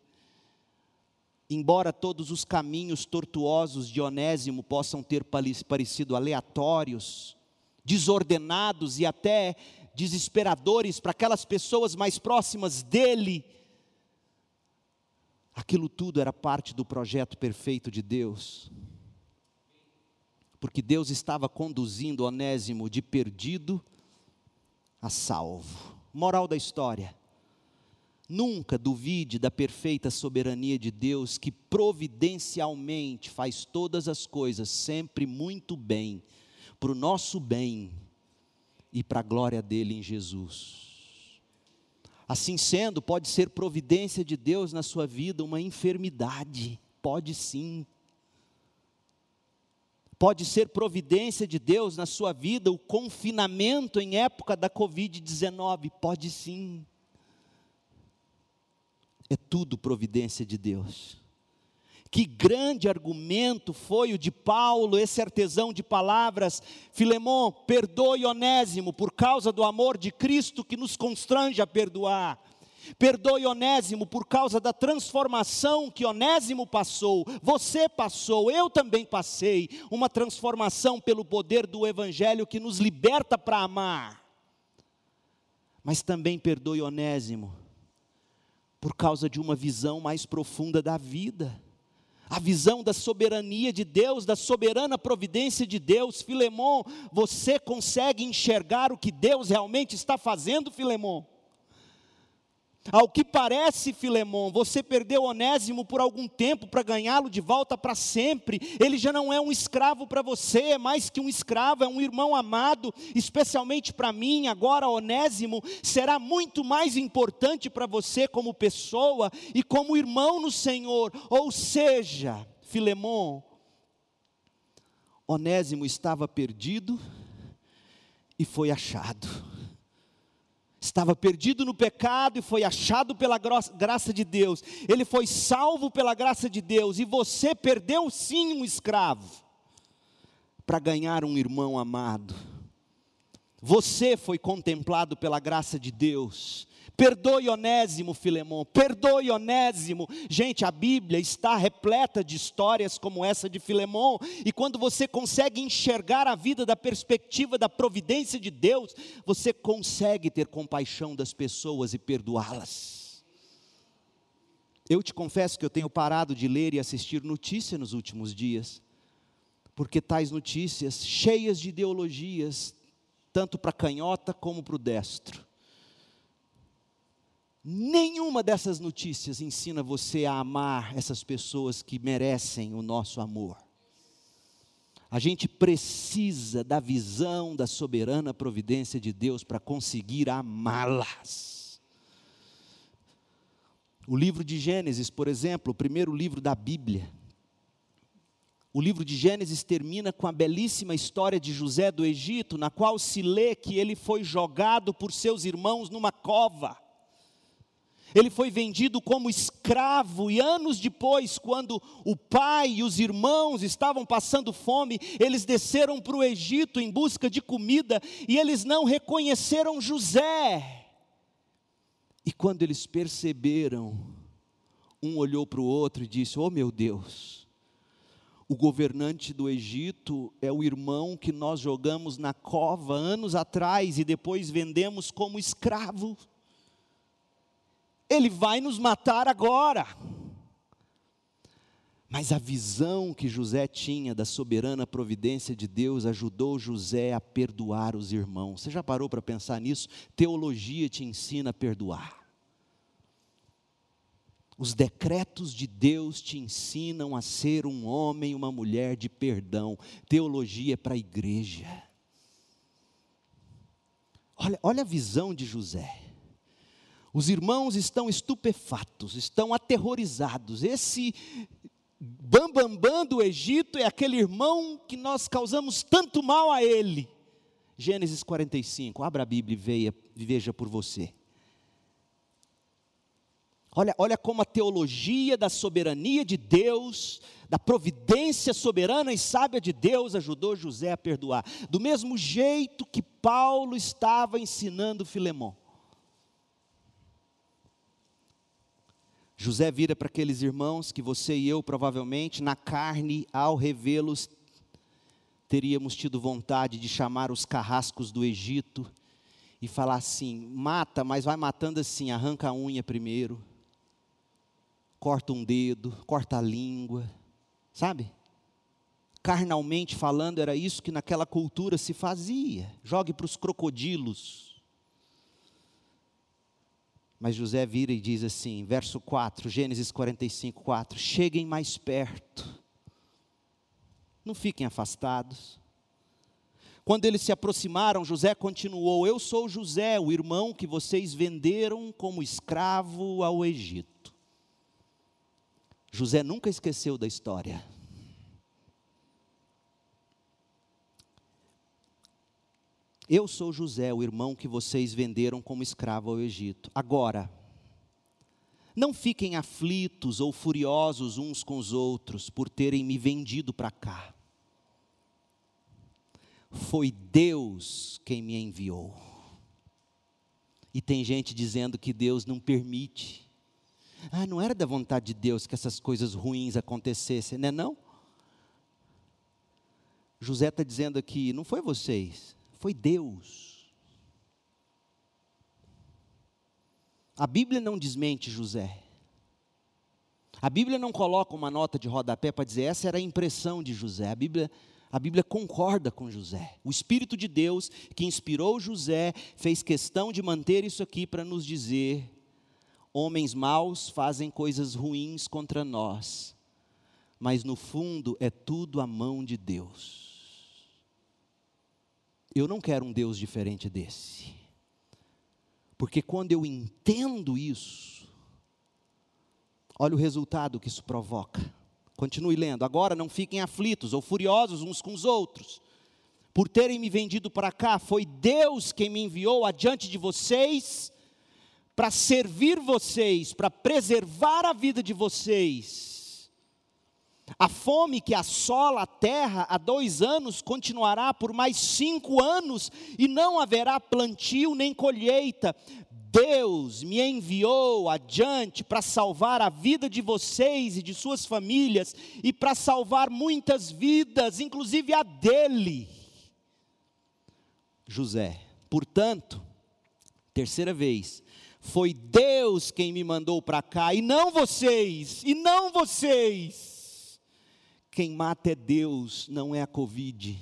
Embora todos os caminhos tortuosos de Onésimo possam ter parecido aleatórios, desordenados e até desesperadores para aquelas pessoas mais próximas dele, aquilo tudo era parte do projeto perfeito de Deus porque Deus estava conduzindo Onésimo de perdido a salvo. Moral da história: nunca duvide da perfeita soberania de Deus que providencialmente faz todas as coisas sempre muito bem, para o nosso bem e para a glória dele em Jesus. Assim sendo, pode ser providência de Deus na sua vida uma enfermidade, pode sim Pode ser providência de Deus na sua vida o confinamento em época da Covid-19? Pode sim. É tudo providência de Deus. Que grande argumento foi o de Paulo, esse artesão de palavras. Filemão, perdoe Onésimo por causa do amor de Cristo que nos constrange a perdoar. Perdoe Onésimo por causa da transformação que Onésimo passou, você passou, eu também passei, uma transformação pelo poder do Evangelho que nos liberta para amar. Mas também perdoe Onésimo por causa de uma visão mais profunda da vida. A visão da soberania de Deus, da soberana providência de Deus, Filemon, você consegue enxergar o que Deus realmente está fazendo, Filemon? Ao que parece, Filemão, você perdeu Onésimo por algum tempo para ganhá-lo de volta para sempre. Ele já não é um escravo para você, é mais que um escravo, é um irmão amado, especialmente para mim. Agora, Onésimo será muito mais importante para você como pessoa e como irmão no Senhor. Ou seja, Filemão, Onésimo estava perdido e foi achado estava perdido no pecado e foi achado pela graça de Deus, ele foi salvo pela graça de Deus, e você perdeu sim um escravo, para ganhar um irmão amado. Você foi contemplado pela graça de Deus, Perdoe Onésimo, Filemão, perdoe Onésimo. Gente, a Bíblia está repleta de histórias como essa de Filemão, e quando você consegue enxergar a vida da perspectiva da providência de Deus, você consegue ter compaixão das pessoas e perdoá-las. Eu te confesso que eu tenho parado de ler e assistir notícia nos últimos dias, porque tais notícias cheias de ideologias, tanto para canhota como para o destro, Nenhuma dessas notícias ensina você a amar essas pessoas que merecem o nosso amor. A gente precisa da visão da soberana providência de Deus para conseguir amá-las. O livro de Gênesis, por exemplo, o primeiro livro da Bíblia. O livro de Gênesis termina com a belíssima história de José do Egito, na qual se lê que ele foi jogado por seus irmãos numa cova ele foi vendido como escravo, e anos depois, quando o pai e os irmãos estavam passando fome, eles desceram para o Egito em busca de comida, e eles não reconheceram José. E quando eles perceberam, um olhou para o outro e disse: Oh meu Deus, o governante do Egito é o irmão que nós jogamos na cova anos atrás e depois vendemos como escravo. Ele vai nos matar agora. Mas a visão que José tinha da soberana providência de Deus ajudou José a perdoar os irmãos. Você já parou para pensar nisso? Teologia te ensina a perdoar. Os decretos de Deus te ensinam a ser um homem, uma mulher de perdão. Teologia é para a igreja. Olha, olha a visão de José. Os irmãos estão estupefatos, estão aterrorizados. Esse bambambam bam, bam do Egito é aquele irmão que nós causamos tanto mal a ele. Gênesis 45, abra a Bíblia e veja, veja por você. Olha, olha como a teologia da soberania de Deus, da providência soberana e sábia de Deus ajudou José a perdoar. Do mesmo jeito que Paulo estava ensinando Filemão. José vira para aqueles irmãos que você e eu, provavelmente, na carne, ao revê-los, teríamos tido vontade de chamar os carrascos do Egito e falar assim: mata, mas vai matando assim, arranca a unha primeiro corta um dedo, corta a língua, sabe? Carnalmente falando, era isso que naquela cultura se fazia. Jogue para os crocodilos. Mas José vira e diz assim, verso 4, Gênesis 45, 4: Cheguem mais perto, não fiquem afastados. Quando eles se aproximaram, José continuou: Eu sou José, o irmão que vocês venderam como escravo ao Egito. José nunca esqueceu da história. Eu sou José, o irmão que vocês venderam como escravo ao Egito. Agora, não fiquem aflitos ou furiosos uns com os outros por terem me vendido para cá. Foi Deus quem me enviou. E tem gente dizendo que Deus não permite. Ah, não era da vontade de Deus que essas coisas ruins acontecessem, não é não? José está dizendo aqui, não foi vocês, foi Deus. A Bíblia não desmente José. A Bíblia não coloca uma nota de rodapé para dizer essa era a impressão de José. A Bíblia, a Bíblia concorda com José. O Espírito de Deus que inspirou José fez questão de manter isso aqui para nos dizer Homens maus fazem coisas ruins contra nós, mas no fundo é tudo a mão de Deus. Eu não quero um Deus diferente desse, porque quando eu entendo isso, olha o resultado que isso provoca. Continue lendo. Agora não fiquem aflitos ou furiosos uns com os outros, por terem me vendido para cá. Foi Deus quem me enviou adiante de vocês para servir vocês, para preservar a vida de vocês. A fome que assola a terra há dois anos continuará por mais cinco anos e não haverá plantio nem colheita. Deus me enviou adiante para salvar a vida de vocês e de suas famílias e para salvar muitas vidas, inclusive a dele. José, portanto, terceira vez, foi Deus quem me mandou para cá, e não vocês, e não vocês. Quem mata é Deus, não é a Covid.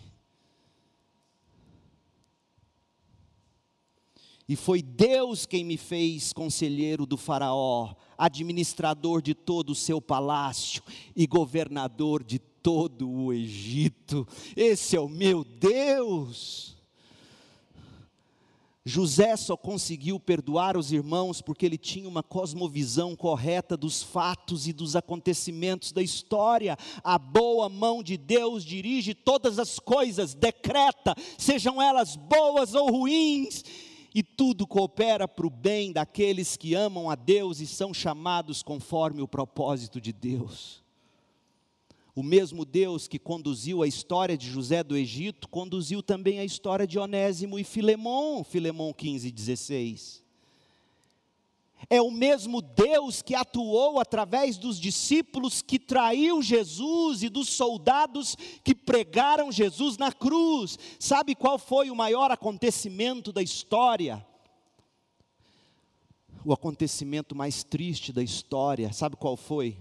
E foi Deus quem me fez conselheiro do Faraó, administrador de todo o seu palácio e governador de todo o Egito. Esse é o meu Deus. José só conseguiu perdoar os irmãos porque ele tinha uma cosmovisão correta dos fatos e dos acontecimentos da história. A boa mão de Deus dirige todas as coisas, decreta, sejam elas boas ou ruins, e tudo coopera para o bem daqueles que amam a Deus e são chamados conforme o propósito de Deus. O mesmo Deus que conduziu a história de José do Egito, conduziu também a história de Onésimo e Filemão, Filemão 15, 16. É o mesmo Deus que atuou através dos discípulos que traiu Jesus e dos soldados que pregaram Jesus na cruz. Sabe qual foi o maior acontecimento da história? O acontecimento mais triste da história, sabe qual foi?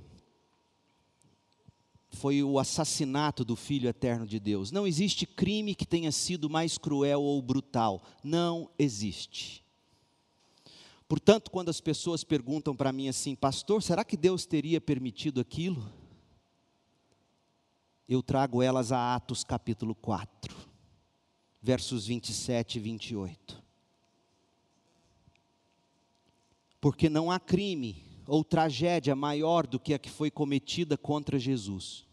Foi o assassinato do Filho eterno de Deus. Não existe crime que tenha sido mais cruel ou brutal. Não existe. Portanto, quando as pessoas perguntam para mim assim, pastor, será que Deus teria permitido aquilo? Eu trago elas a Atos capítulo 4, versos 27 e 28. Porque não há crime ou tragédia maior do que a que foi cometida contra Jesus.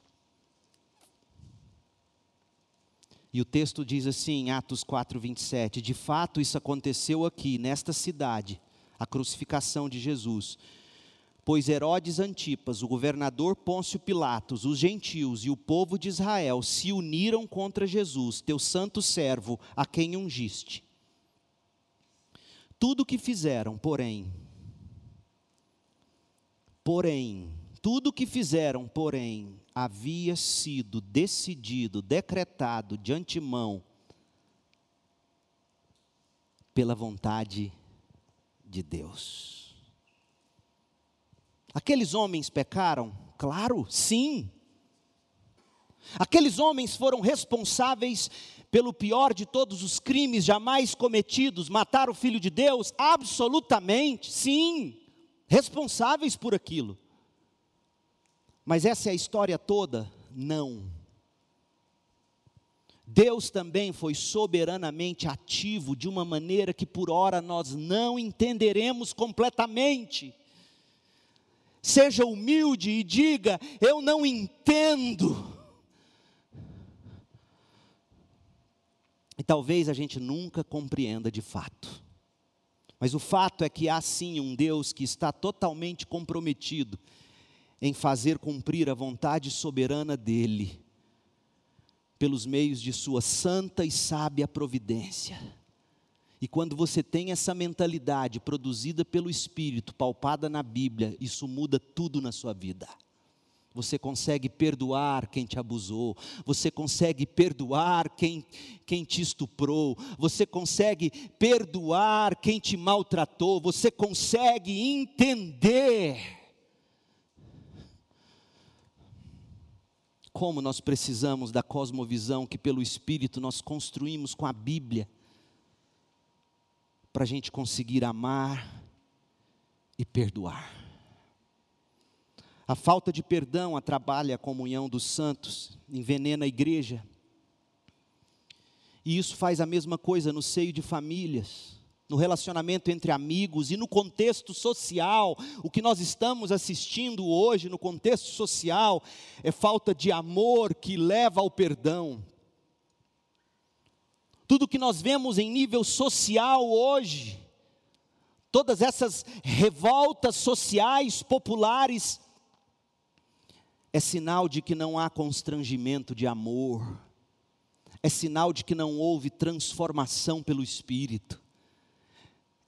E o texto diz assim, em Atos 4, 27, de fato isso aconteceu aqui, nesta cidade, a crucificação de Jesus. Pois Herodes Antipas, o governador Pôncio Pilatos, os gentios e o povo de Israel se uniram contra Jesus, teu santo servo, a quem ungiste. Tudo o que fizeram, porém, porém, tudo o que fizeram, porém, havia sido decidido, decretado de antemão pela vontade de Deus. Aqueles homens pecaram? Claro, sim. Aqueles homens foram responsáveis pelo pior de todos os crimes jamais cometidos, matar o filho de Deus? Absolutamente, sim. Responsáveis por aquilo. Mas essa é a história toda? Não. Deus também foi soberanamente ativo de uma maneira que por hora nós não entenderemos completamente. Seja humilde e diga: Eu não entendo. E talvez a gente nunca compreenda de fato. Mas o fato é que há sim um Deus que está totalmente comprometido em fazer cumprir a vontade soberana dEle, pelos meios de Sua santa e sábia providência. E quando você tem essa mentalidade produzida pelo Espírito, palpada na Bíblia, isso muda tudo na sua vida. Você consegue perdoar quem te abusou, você consegue perdoar quem, quem te estuprou, você consegue perdoar quem te maltratou, você consegue entender como nós precisamos da cosmovisão que, pelo Espírito, nós construímos com a Bíblia, para a gente conseguir amar e perdoar. A falta de perdão atrapalha a comunhão dos santos, envenena a igreja. E isso faz a mesma coisa no seio de famílias no relacionamento entre amigos e no contexto social. O que nós estamos assistindo hoje no contexto social é falta de amor que leva ao perdão. Tudo que nós vemos em nível social hoje, todas essas revoltas sociais populares, é sinal de que não há constrangimento de amor, é sinal de que não houve transformação pelo Espírito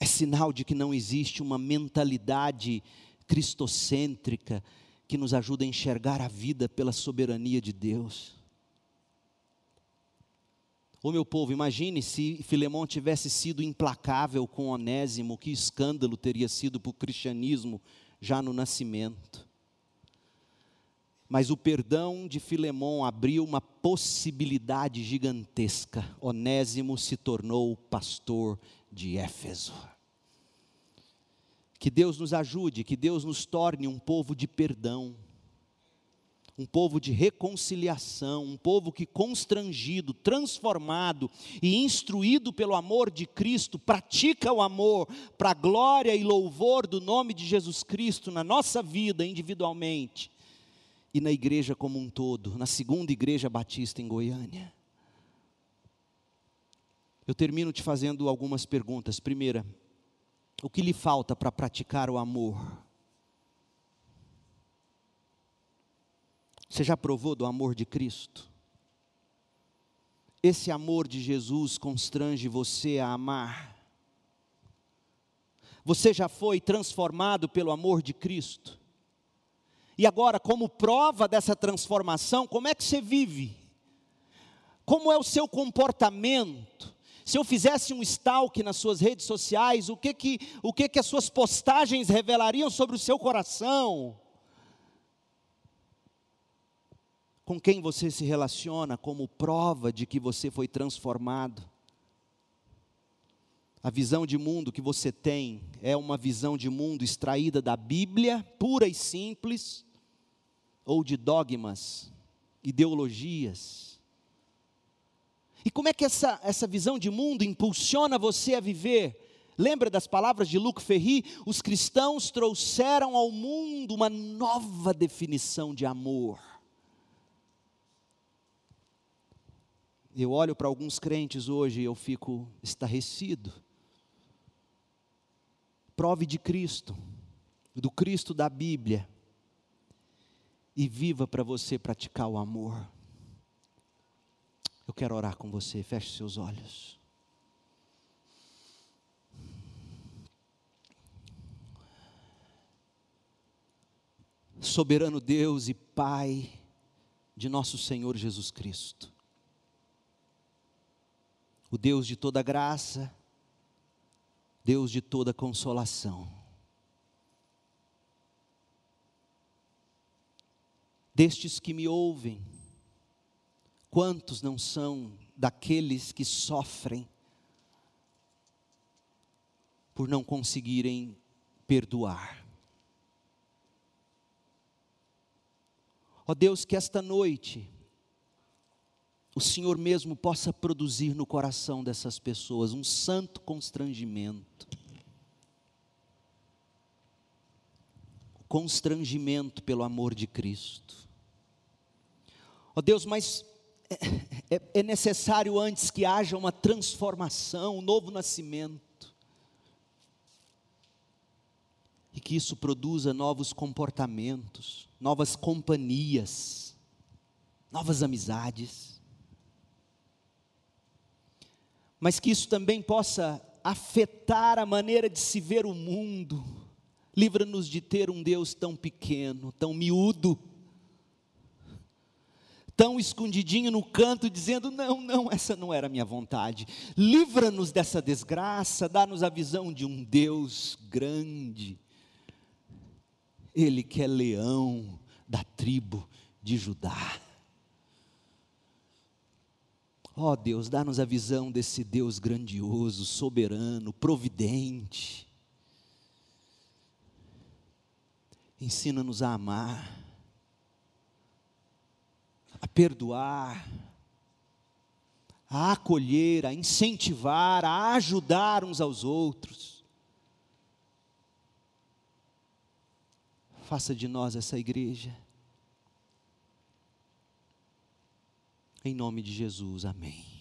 é sinal de que não existe uma mentalidade cristocêntrica que nos ajuda a enxergar a vida pela soberania de Deus. Ô meu povo, imagine se Filemão tivesse sido implacável com Onésimo, que escândalo teria sido para o cristianismo já no nascimento. Mas o perdão de Filemão abriu uma possibilidade gigantesca. Onésimo se tornou pastor de Éfeso. Que Deus nos ajude, que Deus nos torne um povo de perdão, um povo de reconciliação, um povo que constrangido, transformado e instruído pelo amor de Cristo, pratica o amor para glória e louvor do nome de Jesus Cristo na nossa vida individualmente e na igreja como um todo, na segunda igreja batista em Goiânia. Eu termino te fazendo algumas perguntas. Primeira, o que lhe falta para praticar o amor? Você já provou do amor de Cristo? Esse amor de Jesus constrange você a amar. Você já foi transformado pelo amor de Cristo? E agora, como prova dessa transformação, como é que você vive? Como é o seu comportamento? Se eu fizesse um stalk nas suas redes sociais, o que que, o que que as suas postagens revelariam sobre o seu coração? Com quem você se relaciona como prova de que você foi transformado? A visão de mundo que você tem é uma visão de mundo extraída da Bíblia, pura e simples, ou de dogmas, ideologias. E como é que essa, essa visão de mundo impulsiona você a viver? Lembra das palavras de Luc Ferry? Os cristãos trouxeram ao mundo uma nova definição de amor. Eu olho para alguns crentes hoje e eu fico estarrecido prove de Cristo, do Cristo da Bíblia, e viva para você praticar o amor. Eu quero orar com você, feche seus olhos. Soberano Deus e Pai de nosso Senhor Jesus Cristo, o Deus de toda graça, Deus de toda consolação. Destes que me ouvem, quantos não são daqueles que sofrem por não conseguirem perdoar? Ó Deus, que esta noite o Senhor mesmo possa produzir no coração dessas pessoas um santo constrangimento. Constrangimento pelo amor de Cristo. Ó oh Deus, mas é, é, é necessário antes que haja uma transformação, um novo nascimento. E que isso produza novos comportamentos, novas companhias, novas amizades mas que isso também possa afetar a maneira de se ver o mundo. Livra-nos de ter um Deus tão pequeno, tão miúdo, tão escondidinho no canto, dizendo: Não, não, essa não era a minha vontade. Livra-nos dessa desgraça, dá-nos a visão de um Deus grande, Ele que é leão da tribo de Judá. Ó oh Deus, dá-nos a visão desse Deus grandioso, soberano, providente. Ensina-nos a amar, a perdoar, a acolher, a incentivar, a ajudar uns aos outros. Faça de nós essa igreja Em nome de Jesus, amém.